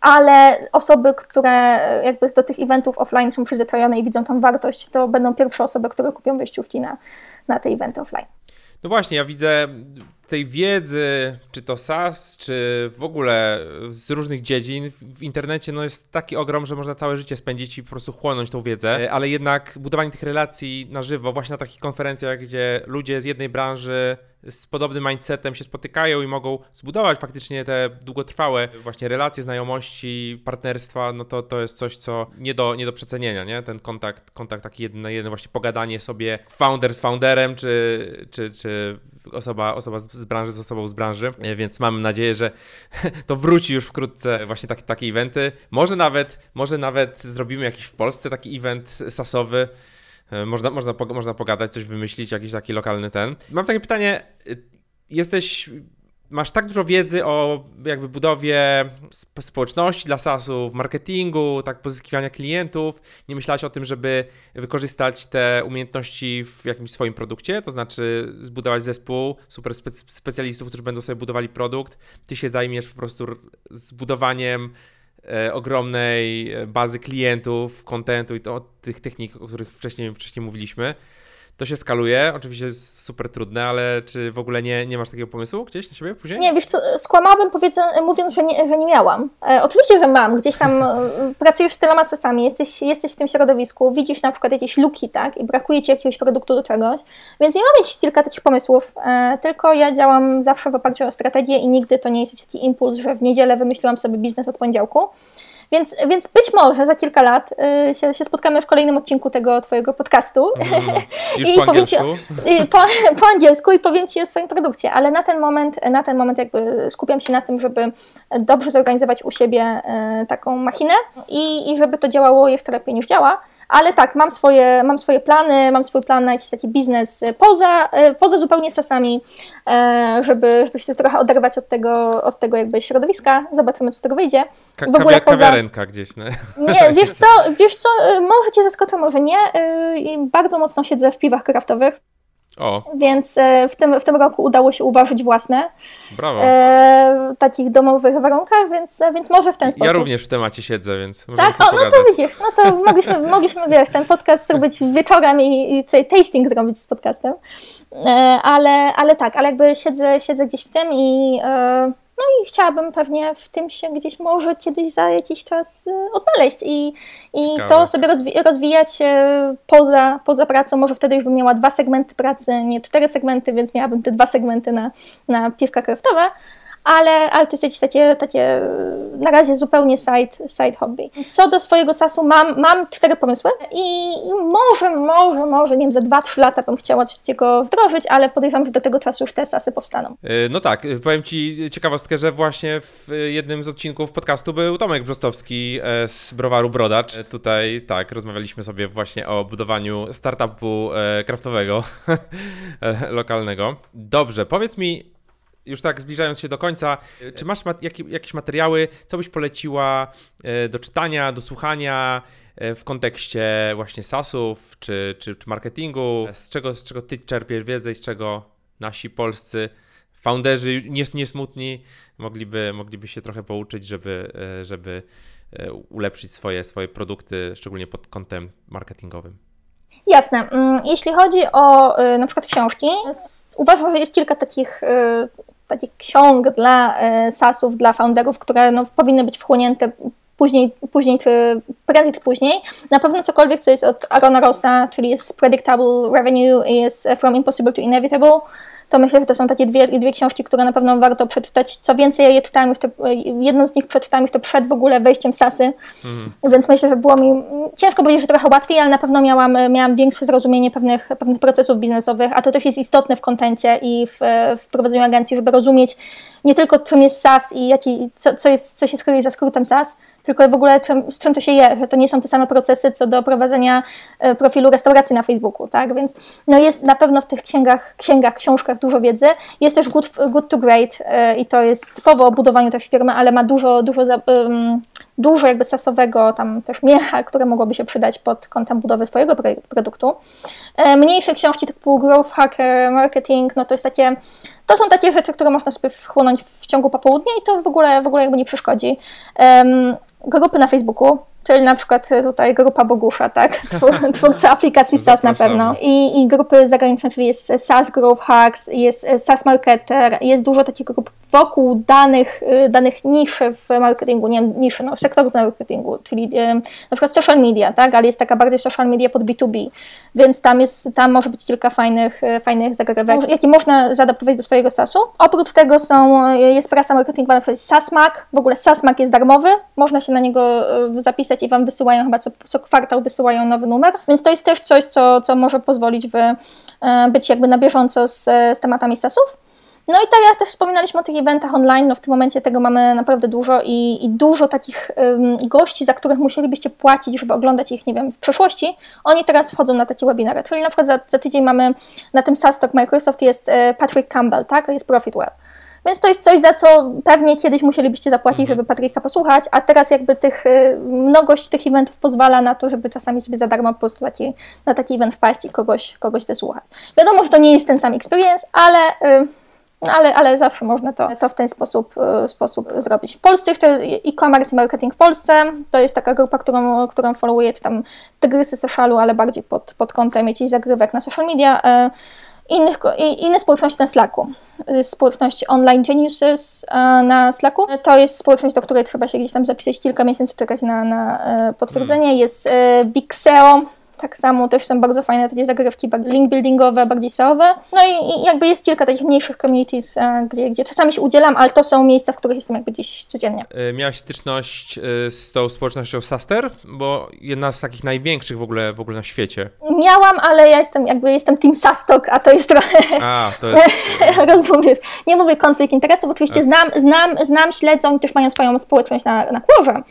ale osoby, które jakby do tych eventów offline są przyzwyczajone i widzą tam wartość, to będą pierwsze osoby, które kupią wejściówki na, na te eventy offline. No właśnie, ja widzę tej wiedzy, czy to SaaS, czy w ogóle z różnych dziedzin w internecie no jest taki ogrom, że można całe życie spędzić i po prostu chłonąć tą wiedzę, e, ale jednak budowanie tych relacji na żywo, właśnie na takich konferencjach, gdzie ludzie z jednej branży z podobnym mindsetem się spotykają i mogą zbudować faktycznie te długotrwałe właśnie relacje, znajomości, partnerstwa, no to to jest coś, co nie do, nie do przecenienia, nie? Ten kontakt, kontakt taki jeden na jeden, właśnie pogadanie sobie founder z founderem, czy, czy, czy osoba, osoba z branży z osobą z branży, e, więc mam nadzieję, że [laughs] to wróci już wkrótce właśnie takie, takie eventy. Może nawet, może nawet zrobimy jakiś w Polsce taki event sasowy, można, można, można pogadać, coś wymyślić, jakiś taki lokalny ten. Mam takie pytanie, e, jesteś masz tak dużo wiedzy o jakby budowie społeczności dla SaaSów, marketingu, tak pozyskiwania klientów. Nie myślałaś o tym, żeby wykorzystać te umiejętności w jakimś swoim produkcie, to znaczy zbudować zespół super specjalistów, którzy będą sobie budowali produkt. Ty się zajmiesz po prostu zbudowaniem e, ogromnej bazy klientów, kontentu i to, tych technik, o których wcześniej, wcześniej mówiliśmy. To się skaluje, oczywiście jest super trudne, ale czy w ogóle nie, nie masz takiego pomysłu gdzieś na siebie później? Nie, wiesz co, skłamałabym mówiąc, że nie, że nie miałam. E, oczywiście, że mam. Gdzieś tam e, pracujesz z tyloma sesami, jesteś, jesteś w tym środowisku, widzisz na przykład jakieś luki, tak, i brakuje Ci jakiegoś produktu do czegoś, więc nie mam mieć kilka takich pomysłów, e, tylko ja działam zawsze w oparciu o strategię i nigdy to nie jest taki impuls, że w niedzielę wymyśliłam sobie biznes od poniedziałku. Więc, więc być może za kilka lat y, się, się, spotkamy w kolejnym odcinku tego Twojego podcastu. Mm, [laughs] I po powiem Ci, po, [laughs] po, angielsku i powiem Ci o swoim produkcie, ale na ten moment, na ten moment jakby skupiam się na tym, żeby dobrze zorganizować u siebie y, taką machinę i, i żeby to działało jeszcze lepiej niż działa. Ale tak, mam swoje, mam swoje plany, mam swój plan na jakiś taki biznes poza, e, poza zupełnie sasami, e, żeby, żeby się trochę oderwać od tego, od tego jakby środowiska. Zobaczymy, co z tego wyjdzie. Ka w ogóle poza... gdzieś. No. Nie, [laughs] wiesz co, wiesz co, e, może Cię zaskoczę, może nie. Bardzo mocno siedzę w piwach kraftowych. O. Więc e, w tym, w tym roku udało się uważać własne. Brawo. E, takich domowych warunkach, więc, więc może w ten sposób. Ja również w temacie siedzę, więc Tak, o, no to widzisz, no to mogliśmy, [laughs] mogliśmy wiesz, ten podcast zrobić wieczorem i, i tasting zrobić z podcastem. E, ale, ale tak, ale jakby siedzę, siedzę gdzieś w tym i e, no i chciałabym pewnie w tym się gdzieś może kiedyś za jakiś czas y, odnaleźć i, i to sobie rozwi rozwijać poza, poza pracą. Może wtedy już bym miała dwa segmenty pracy, nie cztery segmenty, więc miałabym te dwa segmenty na, na piwka kraftowe ale, ale to jest takie, takie na razie zupełnie side, side hobby. Co do swojego sasu mam, mam cztery pomysły i może, może, może, nie wiem, za 2-3 lata bym chciała coś takiego wdrożyć, ale podejrzewam, że do tego czasu już te sasy powstaną. E, no tak, e, powiem Ci ciekawostkę, że właśnie w jednym z odcinków podcastu był Tomek Brzostowski e, z browaru Brodacz. Tutaj tak, rozmawialiśmy sobie właśnie o budowaniu startupu kraftowego [laughs] lokalnego. Dobrze, powiedz mi, już tak zbliżając się do końca, czy masz mat jak, jakieś materiały, co byś poleciła e, do czytania, do słuchania e, w kontekście właśnie SaaSów czy, czy, czy marketingu? Z czego, z czego ty czerpiesz wiedzę i z czego nasi polscy founderzy niesmutni mogliby, mogliby się trochę pouczyć, żeby, e, żeby ulepszyć swoje, swoje produkty, szczególnie pod kątem marketingowym? Jasne. Mm, jeśli chodzi o na przykład książki, uważam, że jest kilka takich takich ksiąg dla e, SaaSów, dla founderów, które no, powinny być wchłonięte później, później czy prędzej czy później. Na pewno cokolwiek, co jest od Arona Rossa, czyli jest Predictable Revenue jest From Impossible to Inevitable, to myślę, że to są takie dwie, dwie książki, które na pewno warto przeczytać. Co więcej, ja je czytałem już jedną z nich przeczytałem już to przed w ogóle wejściem w Sasy, mhm. więc myślę, że było mi ciężko powiedzieć, że trochę łatwiej, ale na pewno miałam, miałam większe zrozumienie pewnych, pewnych procesów biznesowych, a to też jest istotne w kontencie i w, w prowadzeniu agencji, żeby rozumieć nie tylko czym jest SAS i jaki, co, co, jest, co się skryje za skrótem SAS, tylko w ogóle z czym to się je, że to nie są te same procesy co do prowadzenia e, profilu restauracji na Facebooku, tak? Więc no jest na pewno w tych księgach, księgach książkach dużo wiedzy. Jest też Good, good to Great e, i to jest typowo o budowaniu też firmy, ale ma dużo, dużo dużo jakby sasowego tam też miecha, które mogłoby się przydać pod kątem budowy swojego produktu. E, mniejsze książki typu Growth Hacker, Marketing, no to jest takie, to są takie rzeczy, które można sobie wchłonąć w ciągu popołudnia i to w ogóle, w ogóle jakby nie przeszkodzi. Grupy na Facebooku, czyli na przykład tutaj grupa Bogusza, tak? [laughs] Twórca aplikacji SaaS na pewno. I, I grupy zagraniczne, czyli jest SaaS Growth Hacks, jest SaaS Marketer, jest dużo takich grup wokół danych, y, danych niszy w marketingu, nie niszy, no, sektorów marketingu, czyli na przykład social media, tak? Ale jest taka bardziej social media pod B2B, więc tam jest, tam może być kilka fajnych, fajnych zagrywek, jakie można zaadaptować do swojego SaaSu. Oprócz tego są, jest prasa marketingowa, na przykład SaaSmac, w ogóle SaaSmac jest darmowy, można się na niego zapisać i Wam wysyłają chyba co, co kwartał wysyłają nowy numer, więc to jest też coś, co, co może pozwolić Wy e, być jakby na bieżąco z, z tematami SaaSów. No i tak jak też wspominaliśmy o tych eventach online, no w tym momencie tego mamy naprawdę dużo i, i dużo takich um, gości, za których musielibyście płacić, żeby oglądać ich, nie wiem, w przeszłości, oni teraz wchodzą na takie webinary. Czyli na przykład za, za tydzień mamy na tym SaaS Microsoft jest e, Patrick Campbell, tak, jest Profitwell. Więc to jest coś, za co pewnie kiedyś musielibyście zapłacić, mhm. żeby Patryka posłuchać, a teraz jakby tych, y, mnogość tych eventów pozwala na to, żeby czasami sobie za darmo po prostu taki, na taki event wpaść i kogoś, kogoś wysłuchać. Wiadomo, że to nie jest ten sam experience, ale... Y, ale, ale zawsze można to, to w ten sposób, y, sposób zrobić. W Polsce jeszcze e-commerce i marketing w Polsce to jest taka grupa, którą, którą followuję, tam tygrysy socialu, ale bardziej pod, pod kątem jakichś zagrywek na social media innych, inne społeczności na Slacku. Społeczność Online Geniuses na Slacku. To jest społeczność, do której trzeba się gdzieś tam zapisać kilka miesięcy, czekać na, na e, potwierdzenie. Hmm. Jest e, Big SEO, tak samo też są bardzo fajne takie zagrywki, bardziej link buildingowe, bardziej SEOwe. No i, i jakby jest kilka takich mniejszych communities, e, gdzie, gdzie czasami się udzielam, ale to są miejsca, w których jestem jakby gdzieś codziennie. E, miałaś styczność e, z tą społecznością Saster? Bo jedna z takich największych w ogóle, w ogóle na świecie. Miałam, ale ja jestem jakby jestem team Sastok, a to jest trochę... A, to [laughs] jest... Rozumiem. Nie mówię konflikt interesów, oczywiście znam, znam, znam, śledzą i też mają swoją społeczność na, na kłorze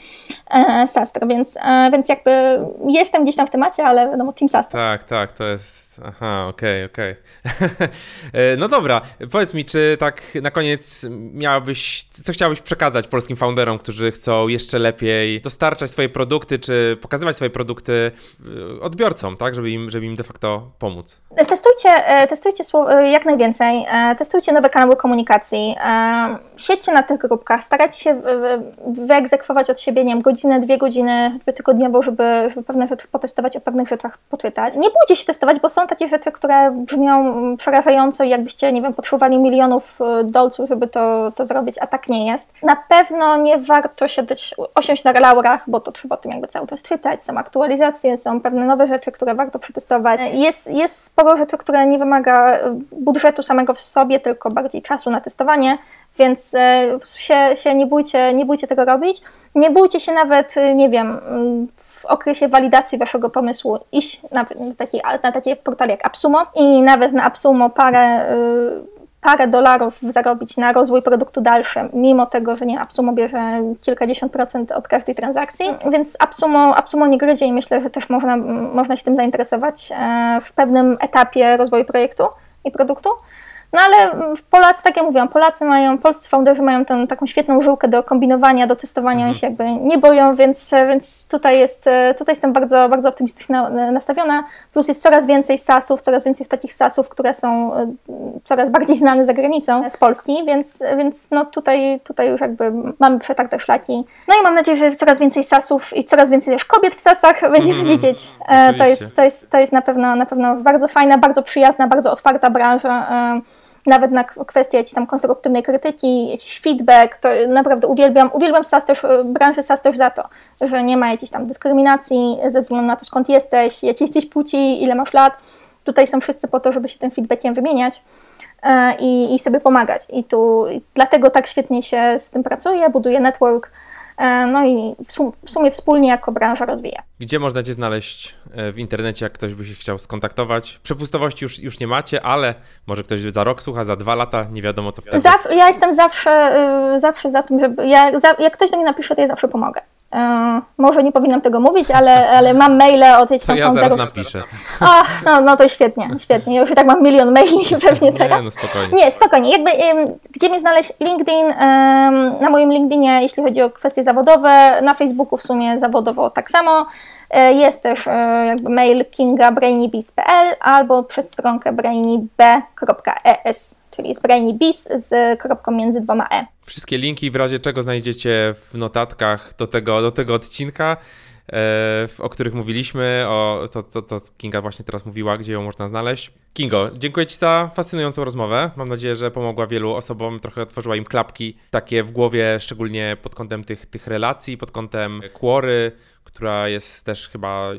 e, Sastro, więc, e, więc jakby jestem gdzieś tam w temacie, ale ale wiadomo, Team. Tak, tak, to jest Aha, okej, okay, okej. Okay. [laughs] no dobra, powiedz mi, czy tak na koniec miałabyś, co chciałabyś przekazać polskim founderom, którzy chcą jeszcze lepiej dostarczać swoje produkty, czy pokazywać swoje produkty y, odbiorcom, tak, żeby im, żeby im de facto pomóc? Testujcie, e, testujcie e, jak najwięcej, e, testujcie nowe kanały komunikacji, siedźcie na tych grupkach, starajcie się wyegzekwować od siebie, nie wiem, godzinę, dwie godziny tygodniowo, żeby, żeby pewne rzeczy potestować, o pewnych rzeczach poczytać. Nie bójcie się testować, bo są takie rzeczy, które brzmią przerażająco i jakbyście, nie wiem, potrzebowali milionów y, dolców, żeby to, to zrobić, a tak nie jest. Na pewno nie warto się dać, osiąść na laurach, bo to trzeba o tym jakby cały czas czytać, są aktualizacje, są pewne nowe rzeczy, które warto przetestować. Jest, jest sporo rzeczy, które nie wymaga y, budżetu samego w sobie, tylko bardziej czasu na testowanie, więc y, się, się nie, bójcie, nie bójcie tego robić. Nie bójcie się nawet, nie wiem, w okresie walidacji waszego pomysłu iść na, na, taki, na takie portale jak AppSumo i nawet na AppSumo parę, y, parę dolarów zarobić na rozwój produktu dalszy, mimo tego, że nie AppSumo bierze kilkadziesiąt procent od każdej transakcji, więc AppSumo, AppSumo nie gryzie i myślę, że też można, można się tym zainteresować e, w pewnym etapie rozwoju projektu i produktu. No ale Polacy, tak jak mówiłam, Polacy mają, polscy founderzy mają tę taką świetną żyłkę do kombinowania, do testowania, mhm. oni się jakby nie boją, więc, więc tutaj, jest, tutaj jestem bardzo, bardzo optymistycznie nastawiona. Plus jest coraz więcej SASów, coraz więcej takich SASów, które są e, coraz bardziej znane za granicą z Polski, więc, więc no tutaj, tutaj już jakby mamy przetarte szlaki. No i mam nadzieję, że coraz więcej SASów i coraz więcej też kobiet w SASach będziemy mhm. widzieć. E, to jest, to jest, to jest na pewno, na pewno bardzo fajna, bardzo przyjazna, bardzo otwarta branża. Nawet na kwestie jakiejś tam konstruktywnej krytyki, jakiś feedback, to naprawdę uwielbiam, uwielbiam SAS też, e, branżę SAS też za to, że nie ma jakiejś tam dyskryminacji ze względu na to, skąd jesteś, jakiej jesteś płci, ile masz lat. Tutaj są wszyscy po to, żeby się tym feedbackiem wymieniać e, i, i sobie pomagać. I tu dlatego tak świetnie się z tym pracuje, buduje network, no i w sumie wspólnie jako branża rozwija. Gdzie można Cię znaleźć e, w internecie, jak ktoś by się chciał skontaktować? Przepustowości już, już nie macie, ale może ktoś za rok słucha, za dwa lata, nie wiadomo co wtedy. Zaw ja jestem zawsze, y, zawsze za tym, żeby. Ja, za, jak ktoś do mnie napisze, to ja zawsze pomogę. E, może nie powinnam tego mówić, ale, ale mam maile od jakichś tam to ja zaraz napiszę. A, no, no to świetnie, świetnie. Ja już i tak mam milion maili [laughs] pewnie teraz. Nie, no spokojnie. Nie, spokojnie. Jakby, gdzie mnie znaleźć? LinkedIn, na moim LinkedInie, jeśli chodzi o kwestie zawodowe, na Facebooku w sumie zawodowo tak samo. E, jest też e, jakby mail kingabrainybiz.pl albo przez stronkę brainyb.es, czyli jest brainybiz z kropką między dwoma e. Wszystkie linki w razie czego znajdziecie w notatkach do tego, do tego odcinka o których mówiliśmy, o to, to, to Kinga właśnie teraz mówiła, gdzie ją można znaleźć. Kingo, dziękuję Ci za fascynującą rozmowę. Mam nadzieję, że pomogła wielu osobom, trochę otworzyła im klapki takie w głowie, szczególnie pod kątem tych, tych relacji, pod kątem kłory, która jest też chyba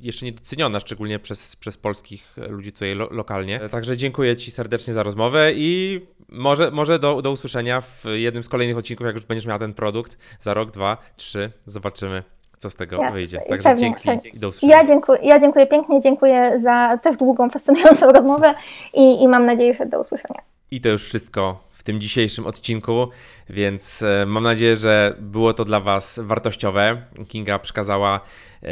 jeszcze niedoceniona, szczególnie przez, przez polskich ludzi tutaj lo, lokalnie. Także dziękuję Ci serdecznie za rozmowę i może, może do, do usłyszenia w jednym z kolejnych odcinków, jak już będziesz miała ten produkt za rok, dwa, trzy. Zobaczymy co z tego Jasne. wyjdzie. Także pewnie, dzięki pewnie. i do usłyszenia. Ja dziękuję, ja dziękuję pięknie, dziękuję za też długą, fascynującą [laughs] rozmowę i, i mam nadzieję, że do usłyszenia. I to już wszystko w tym dzisiejszym odcinku, więc e, mam nadzieję, że było to dla Was wartościowe. Kinga przekazała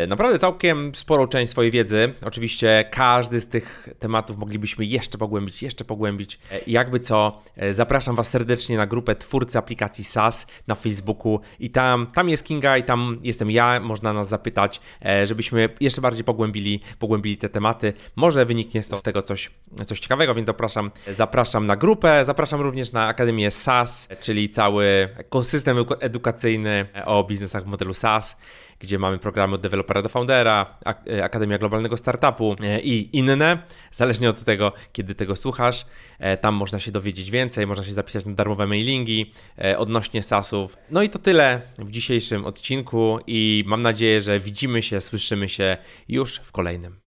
naprawdę całkiem sporą część swojej wiedzy. Oczywiście każdy z tych tematów moglibyśmy jeszcze pogłębić, jeszcze pogłębić. E, jakby co, e, zapraszam Was serdecznie na grupę twórcy aplikacji SaaS na Facebooku i tam, tam jest Kinga i tam jestem ja, można nas zapytać, żebyśmy jeszcze bardziej pogłębili, pogłębili te tematy. Może wyniknie z tego coś, coś ciekawego, więc zapraszam, zapraszam na grupę, zapraszam również na Akademię SaaS, czyli cały ekosystem edukacyjny o biznesach w modelu SaaS, gdzie mamy programy od dewelopera do foundera, e, Akademia Globalnego Startupu e, i inne, zależnie od tego, kiedy tego słuchasz. E, tam można się dowiedzieć więcej, można się zapisać na darmowe mailingi odnośnie SaaSów. No i to tyle w dzisiejszym odcinku i mam nadzieję, że widzimy się, słyszymy się już w kolejnym.